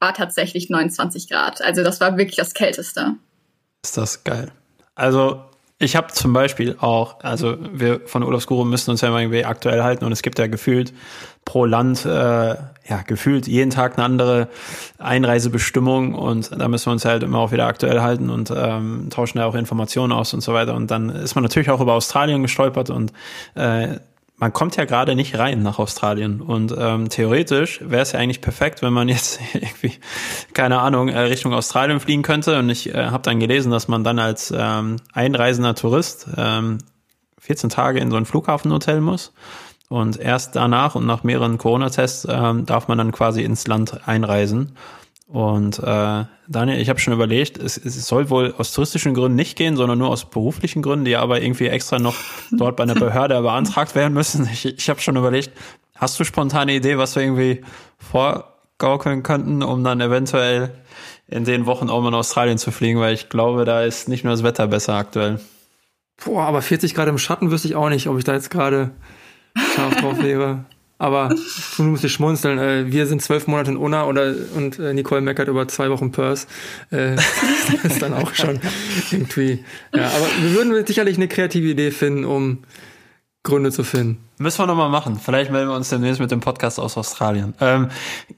war tatsächlich 29 Grad. Also das war wirklich das Kälteste. Ist das geil. Also ich habe zum Beispiel auch, also wir von Urlaubsguru müssen uns ja immer irgendwie aktuell halten und es gibt ja gefühlt pro Land, äh, ja, gefühlt jeden Tag eine andere Einreisebestimmung und da müssen wir uns halt immer auch wieder aktuell halten und ähm, tauschen da auch Informationen aus und so weiter. Und dann ist man natürlich auch über Australien gestolpert und äh, man kommt ja gerade nicht rein nach Australien. Und ähm, theoretisch wäre es ja eigentlich perfekt, wenn man jetzt irgendwie, keine Ahnung, äh, Richtung Australien fliegen könnte. Und ich äh, habe dann gelesen, dass man dann als ähm, einreisender Tourist ähm, 14 Tage in so ein Flughafenhotel muss. Und erst danach und nach mehreren Corona-Tests ähm, darf man dann quasi ins Land einreisen. Und äh, Daniel, ich habe schon überlegt, es, es soll wohl aus touristischen Gründen nicht gehen, sondern nur aus beruflichen Gründen, die aber irgendwie extra noch dort bei einer Behörde beantragt werden müssen. Ich, ich habe schon überlegt, hast du spontane Idee, was wir irgendwie vorgaukeln könnten, um dann eventuell in den Wochen auch mal in Australien zu fliegen, weil ich glaube, da ist nicht nur das Wetter besser aktuell. Boah, aber 40 Grad im Schatten wüsste ich auch nicht, ob ich da jetzt gerade scharf drauf wäre. Aber du musst dich schmunzeln. Äh, wir sind zwölf Monate in Unna oder, und äh, Nicole meckert über zwei Wochen Purse. Äh, ist dann auch schon irgendwie. Ja, aber wir würden sicherlich eine kreative Idee finden, um Gründe zu finden. Müssen wir nochmal machen. Vielleicht melden wir uns demnächst mit dem Podcast aus Australien. Ähm,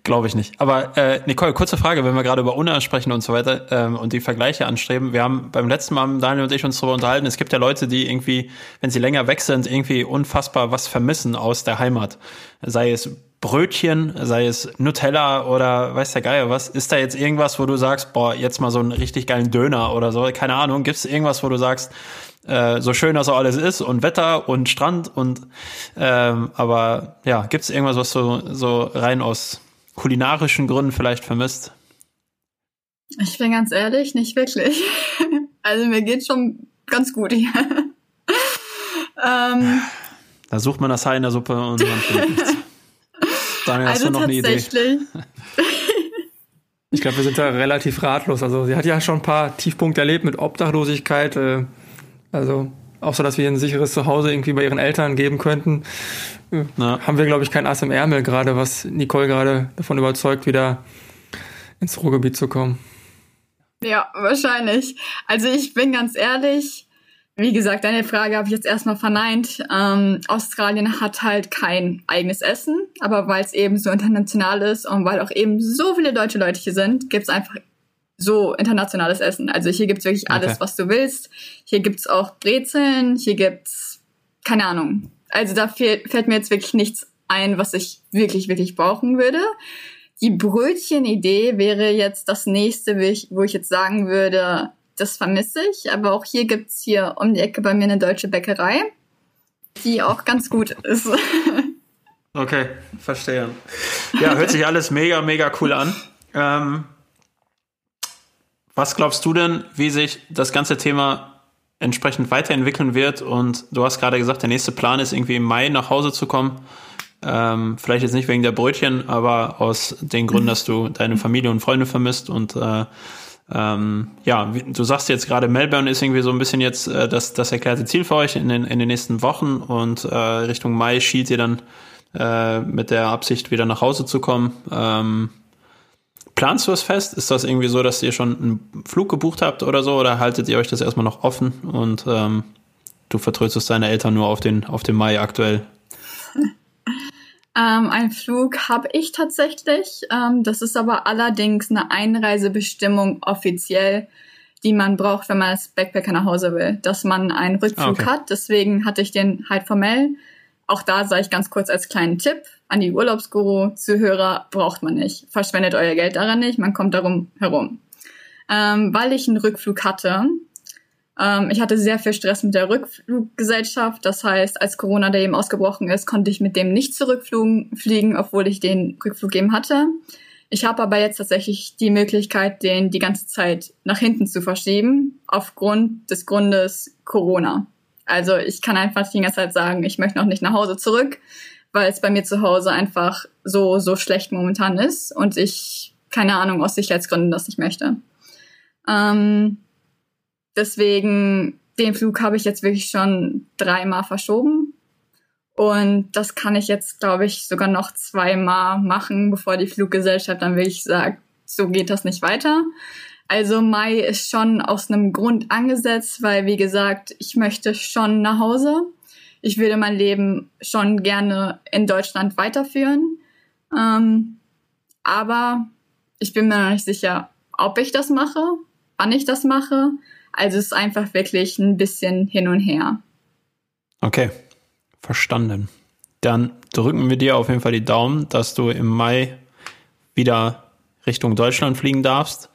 Glaube ich nicht. Aber äh, Nicole, kurze Frage, wenn wir gerade über UNA sprechen und so weiter ähm, und die Vergleiche anstreben. Wir haben beim letzten Mal, Daniel und ich, uns darüber unterhalten, es gibt ja Leute, die irgendwie, wenn sie länger weg sind, irgendwie unfassbar was vermissen aus der Heimat. Sei es Brötchen, sei es Nutella oder weiß der Geier was. Ist da jetzt irgendwas, wo du sagst, boah, jetzt mal so einen richtig geilen Döner oder so? Keine Ahnung. Gibt es irgendwas, wo du sagst, äh, so schön das auch alles ist und Wetter und Strand und ähm, aber ja, gibt es irgendwas, was du so rein aus kulinarischen Gründen vielleicht vermisst? Ich bin ganz ehrlich, nicht wirklich. also mir geht schon ganz gut hier. ähm, da sucht man das Hai in der Suppe und man findet nichts. Daniel, hast also du noch eine Idee? Ich glaube, wir sind da relativ ratlos. Also sie hat ja schon ein paar Tiefpunkte erlebt mit Obdachlosigkeit. Äh, also auch so, dass wir ein sicheres Zuhause irgendwie bei ihren Eltern geben könnten. Ja. Haben wir, glaube ich, kein Ass im Ärmel gerade, was Nicole gerade davon überzeugt, wieder ins Ruhrgebiet zu kommen. Ja, wahrscheinlich. Also ich bin ganz ehrlich, wie gesagt, deine Frage habe ich jetzt erstmal verneint. Ähm, Australien hat halt kein eigenes Essen, aber weil es eben so international ist und weil auch eben so viele deutsche Leute hier sind, gibt es einfach so internationales Essen. Also hier gibt's wirklich alles, okay. was du willst. Hier gibt's auch Brezeln, hier gibt's keine Ahnung. Also da fehlt, fällt mir jetzt wirklich nichts ein, was ich wirklich, wirklich brauchen würde. Die Brötchenidee wäre jetzt das nächste, wo ich jetzt sagen würde, das vermisse ich. Aber auch hier gibt's hier um die Ecke bei mir eine deutsche Bäckerei, die auch ganz gut ist. Okay, verstehe. Ja, hört sich alles mega, mega cool an. Ähm, was glaubst du denn, wie sich das ganze Thema entsprechend weiterentwickeln wird? Und du hast gerade gesagt, der nächste Plan ist irgendwie im Mai nach Hause zu kommen. Ähm, vielleicht jetzt nicht wegen der Brötchen, aber aus den Gründen, dass du deine Familie und Freunde vermisst und äh, ähm, ja, du sagst jetzt gerade, Melbourne ist irgendwie so ein bisschen jetzt äh, das, das erklärte Ziel für euch in den, in den nächsten Wochen und äh, Richtung Mai schielt ihr dann äh, mit der Absicht, wieder nach Hause zu kommen. Ähm, planst du es fest? Ist das irgendwie so, dass ihr schon einen Flug gebucht habt oder so? Oder haltet ihr euch das erstmal noch offen und ähm, du vertröstest deine Eltern nur auf den, auf den Mai aktuell? Ähm, ein Flug habe ich tatsächlich. Ähm, das ist aber allerdings eine Einreisebestimmung offiziell, die man braucht, wenn man als Backpacker nach Hause will, dass man einen Rückflug okay. hat. Deswegen hatte ich den halt formell. Auch da sage ich ganz kurz als kleinen Tipp an die Urlaubsguru-Zuhörer, braucht man nicht. Verschwendet euer Geld daran nicht, man kommt darum herum. Ähm, weil ich einen Rückflug hatte, ähm, ich hatte sehr viel Stress mit der Rückfluggesellschaft. Das heißt, als Corona da eben ausgebrochen ist, konnte ich mit dem nicht zurückfliegen, obwohl ich den Rückflug eben hatte. Ich habe aber jetzt tatsächlich die Möglichkeit, den die ganze Zeit nach hinten zu verschieben, aufgrund des Grundes Corona. Also ich kann einfach die ganze Zeit sagen, ich möchte noch nicht nach Hause zurück, weil es bei mir zu Hause einfach so, so schlecht momentan ist und ich, keine Ahnung, aus Sicherheitsgründen das nicht möchte. Ähm, Deswegen, den Flug habe ich jetzt wirklich schon dreimal verschoben. Und das kann ich jetzt, glaube ich, sogar noch zweimal machen, bevor die Fluggesellschaft dann wirklich sagt, so geht das nicht weiter. Also Mai ist schon aus einem Grund angesetzt, weil, wie gesagt, ich möchte schon nach Hause. Ich würde mein Leben schon gerne in Deutschland weiterführen. Ähm, aber ich bin mir noch nicht sicher, ob ich das mache, wann ich das mache. Also es ist einfach wirklich ein bisschen hin und her. Okay, verstanden. Dann drücken wir dir auf jeden Fall die Daumen, dass du im Mai wieder Richtung Deutschland fliegen darfst,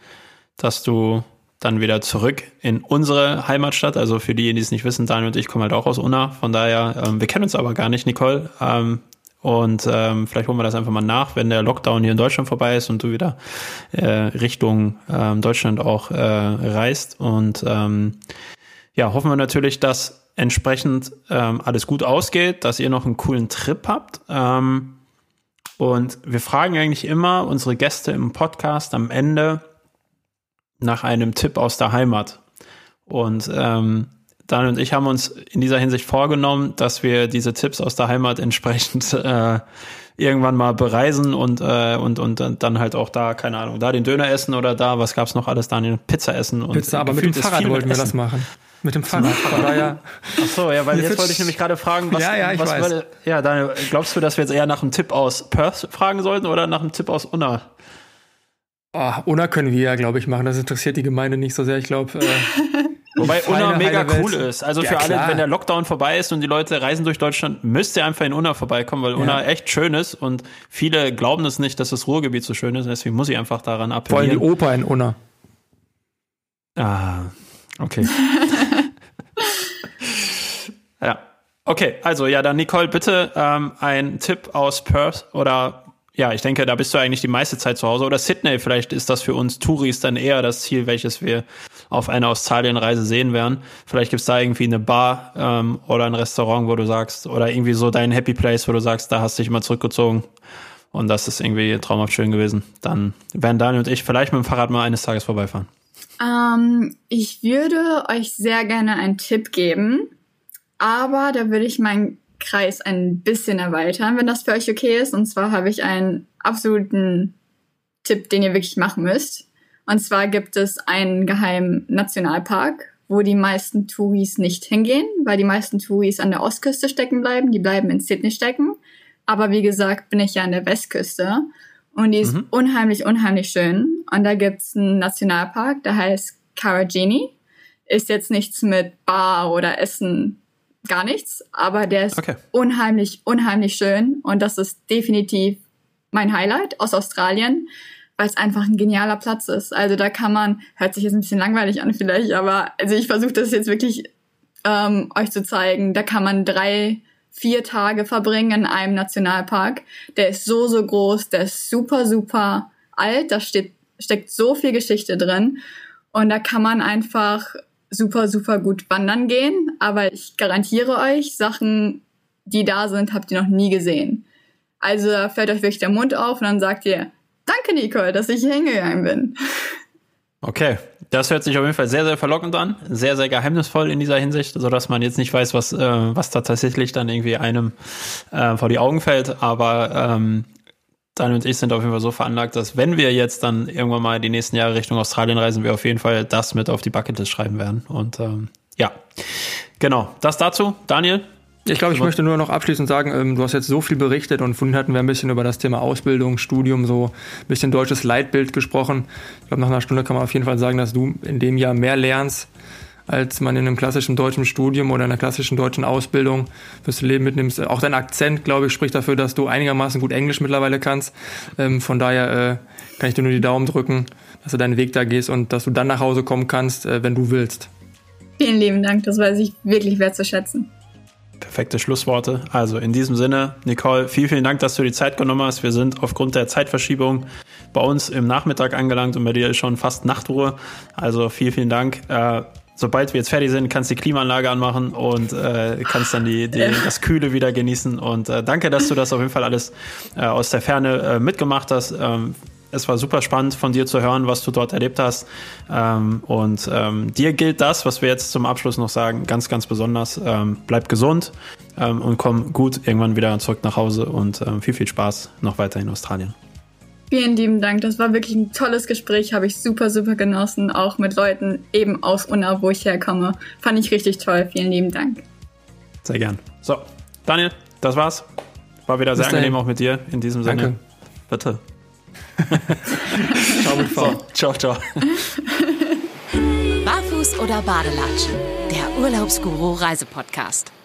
dass du dann wieder zurück in unsere Heimatstadt. Also für diejenigen, die es nicht wissen, Daniel und ich kommen halt auch aus Unna. Von daher, ähm, wir kennen uns aber gar nicht, Nicole. Ähm, und ähm, vielleicht holen wir das einfach mal nach, wenn der Lockdown hier in Deutschland vorbei ist und du wieder äh, Richtung ähm, Deutschland auch äh, reist. Und ähm, ja, hoffen wir natürlich, dass entsprechend ähm, alles gut ausgeht, dass ihr noch einen coolen Trip habt. Ähm, und wir fragen eigentlich immer unsere Gäste im Podcast am Ende nach einem Tipp aus der Heimat. Und ähm, Daniel und ich haben uns in dieser Hinsicht vorgenommen, dass wir diese Tipps aus der Heimat entsprechend äh, irgendwann mal bereisen und, äh, und, und dann halt auch da, keine Ahnung, da den Döner essen oder da, was gab's noch alles, Daniel? Pizza essen und Pizza, aber mit dem Fahrrad wollten wir das machen. Mit dem Fahrrad. Daher. Ach so, ja, weil jetzt wollte ich nämlich gerade fragen, was, ja, ja, ich was weiß. Würde, ja, Daniel, glaubst du, dass wir jetzt eher nach einem Tipp aus Perth fragen sollten oder nach einem Tipp aus Unna? Oh, Unna können wir ja, glaube ich, machen. Das interessiert die Gemeinde nicht so sehr. Ich glaube, äh, Wobei Unna mega cool ist. Also ja, für alle, klar. wenn der Lockdown vorbei ist und die Leute reisen durch Deutschland, müsst ihr einfach in Unna vorbeikommen, weil ja. Unna echt schön ist und viele glauben es nicht, dass das Ruhrgebiet so schön ist. Deswegen muss ich einfach daran appellieren. Vor allem die Oper in Unna. Ah, okay. ja. Okay, also ja, dann Nicole, bitte ähm, ein Tipp aus Perth oder ja, ich denke, da bist du eigentlich die meiste Zeit zu Hause. Oder Sydney, vielleicht ist das für uns Touris dann eher das Ziel, welches wir auf einer Australienreise sehen werden. Vielleicht gibt's da irgendwie eine Bar ähm, oder ein Restaurant, wo du sagst, oder irgendwie so dein Happy Place, wo du sagst, da hast du dich mal zurückgezogen und das ist irgendwie traumhaft schön gewesen. Dann werden Daniel und ich vielleicht mit dem Fahrrad mal eines Tages vorbeifahren. Ähm, ich würde euch sehr gerne einen Tipp geben, aber da würde ich meinen Kreis ein bisschen erweitern, wenn das für euch okay ist. Und zwar habe ich einen absoluten Tipp, den ihr wirklich machen müsst. Und zwar gibt es einen geheimen Nationalpark, wo die meisten Touris nicht hingehen, weil die meisten Touris an der Ostküste stecken bleiben. Die bleiben in Sydney stecken. Aber wie gesagt, bin ich ja an der Westküste. Und die ist mhm. unheimlich, unheimlich schön. Und da gibt's einen Nationalpark, der heißt Karajini. Ist jetzt nichts mit Bar oder Essen gar nichts, aber der ist okay. unheimlich, unheimlich schön und das ist definitiv mein Highlight aus Australien, weil es einfach ein genialer Platz ist. Also da kann man, hört sich jetzt ein bisschen langweilig an vielleicht, aber also ich versuche das jetzt wirklich ähm, euch zu zeigen. Da kann man drei, vier Tage verbringen in einem Nationalpark. Der ist so, so groß, der ist super, super alt, da steht, steckt so viel Geschichte drin. Und da kann man einfach super, super gut wandern gehen, aber ich garantiere euch, Sachen, die da sind, habt ihr noch nie gesehen. Also da fällt euch wirklich der Mund auf und dann sagt ihr, danke Nicole, dass ich hier hingegangen bin. Okay, das hört sich auf jeden Fall sehr, sehr verlockend an, sehr, sehr geheimnisvoll in dieser Hinsicht, so dass man jetzt nicht weiß, was, äh, was da tatsächlich dann irgendwie einem äh, vor die Augen fällt. Aber ähm, Daniel und ich sind auf jeden Fall so veranlagt, dass wenn wir jetzt dann irgendwann mal die nächsten Jahre Richtung Australien reisen, wir auf jeden Fall das mit auf die Bucketlist schreiben werden. Und ähm, ja, genau, das dazu. Daniel, ich glaube, ich möchte nur noch abschließend sagen, ähm, du hast jetzt so viel berichtet und vorhin hatten wir ein bisschen über das Thema Ausbildung, Studium, so ein bisschen deutsches Leitbild gesprochen. Ich glaube, nach einer Stunde kann man auf jeden Fall sagen, dass du in dem Jahr mehr lernst, als man in einem klassischen deutschen Studium oder einer klassischen deutschen Ausbildung fürs Leben mitnimmst. Auch dein Akzent, glaube ich, spricht dafür, dass du einigermaßen gut Englisch mittlerweile kannst. Ähm, von daher äh, kann ich dir nur die Daumen drücken, dass du deinen Weg da gehst und dass du dann nach Hause kommen kannst, äh, wenn du willst. Vielen lieben Dank, das weiß ich wirklich wertzuschätzen. Perfekte Schlussworte. Also in diesem Sinne, Nicole, vielen, vielen Dank, dass du die Zeit genommen hast. Wir sind aufgrund der Zeitverschiebung bei uns im Nachmittag angelangt und bei dir ist schon fast Nachtruhe. Also vielen, vielen Dank. Äh, sobald wir jetzt fertig sind, kannst du die Klimaanlage anmachen und äh, kannst dann die, die, das Kühle wieder genießen. Und äh, danke, dass du das auf jeden Fall alles äh, aus der Ferne äh, mitgemacht hast. Ähm, es war super spannend von dir zu hören, was du dort erlebt hast. Ähm, und ähm, dir gilt das, was wir jetzt zum Abschluss noch sagen, ganz, ganz besonders. Ähm, bleib gesund ähm, und komm gut irgendwann wieder zurück nach Hause und ähm, viel, viel Spaß noch weiter in Australien. Vielen lieben Dank. Das war wirklich ein tolles Gespräch. Habe ich super, super genossen. Auch mit Leuten eben aus Unna, wo ich herkomme. Fand ich richtig toll. Vielen lieben Dank. Sehr gern. So, Daniel, das war's. War wieder Bis sehr angenehm auch mit dir in diesem Sinne. Danke. Bitte. ciao mit V. Ciao, ciao. Barfuß oder Badelatschen? Der Urlaubsguru Reisepodcast.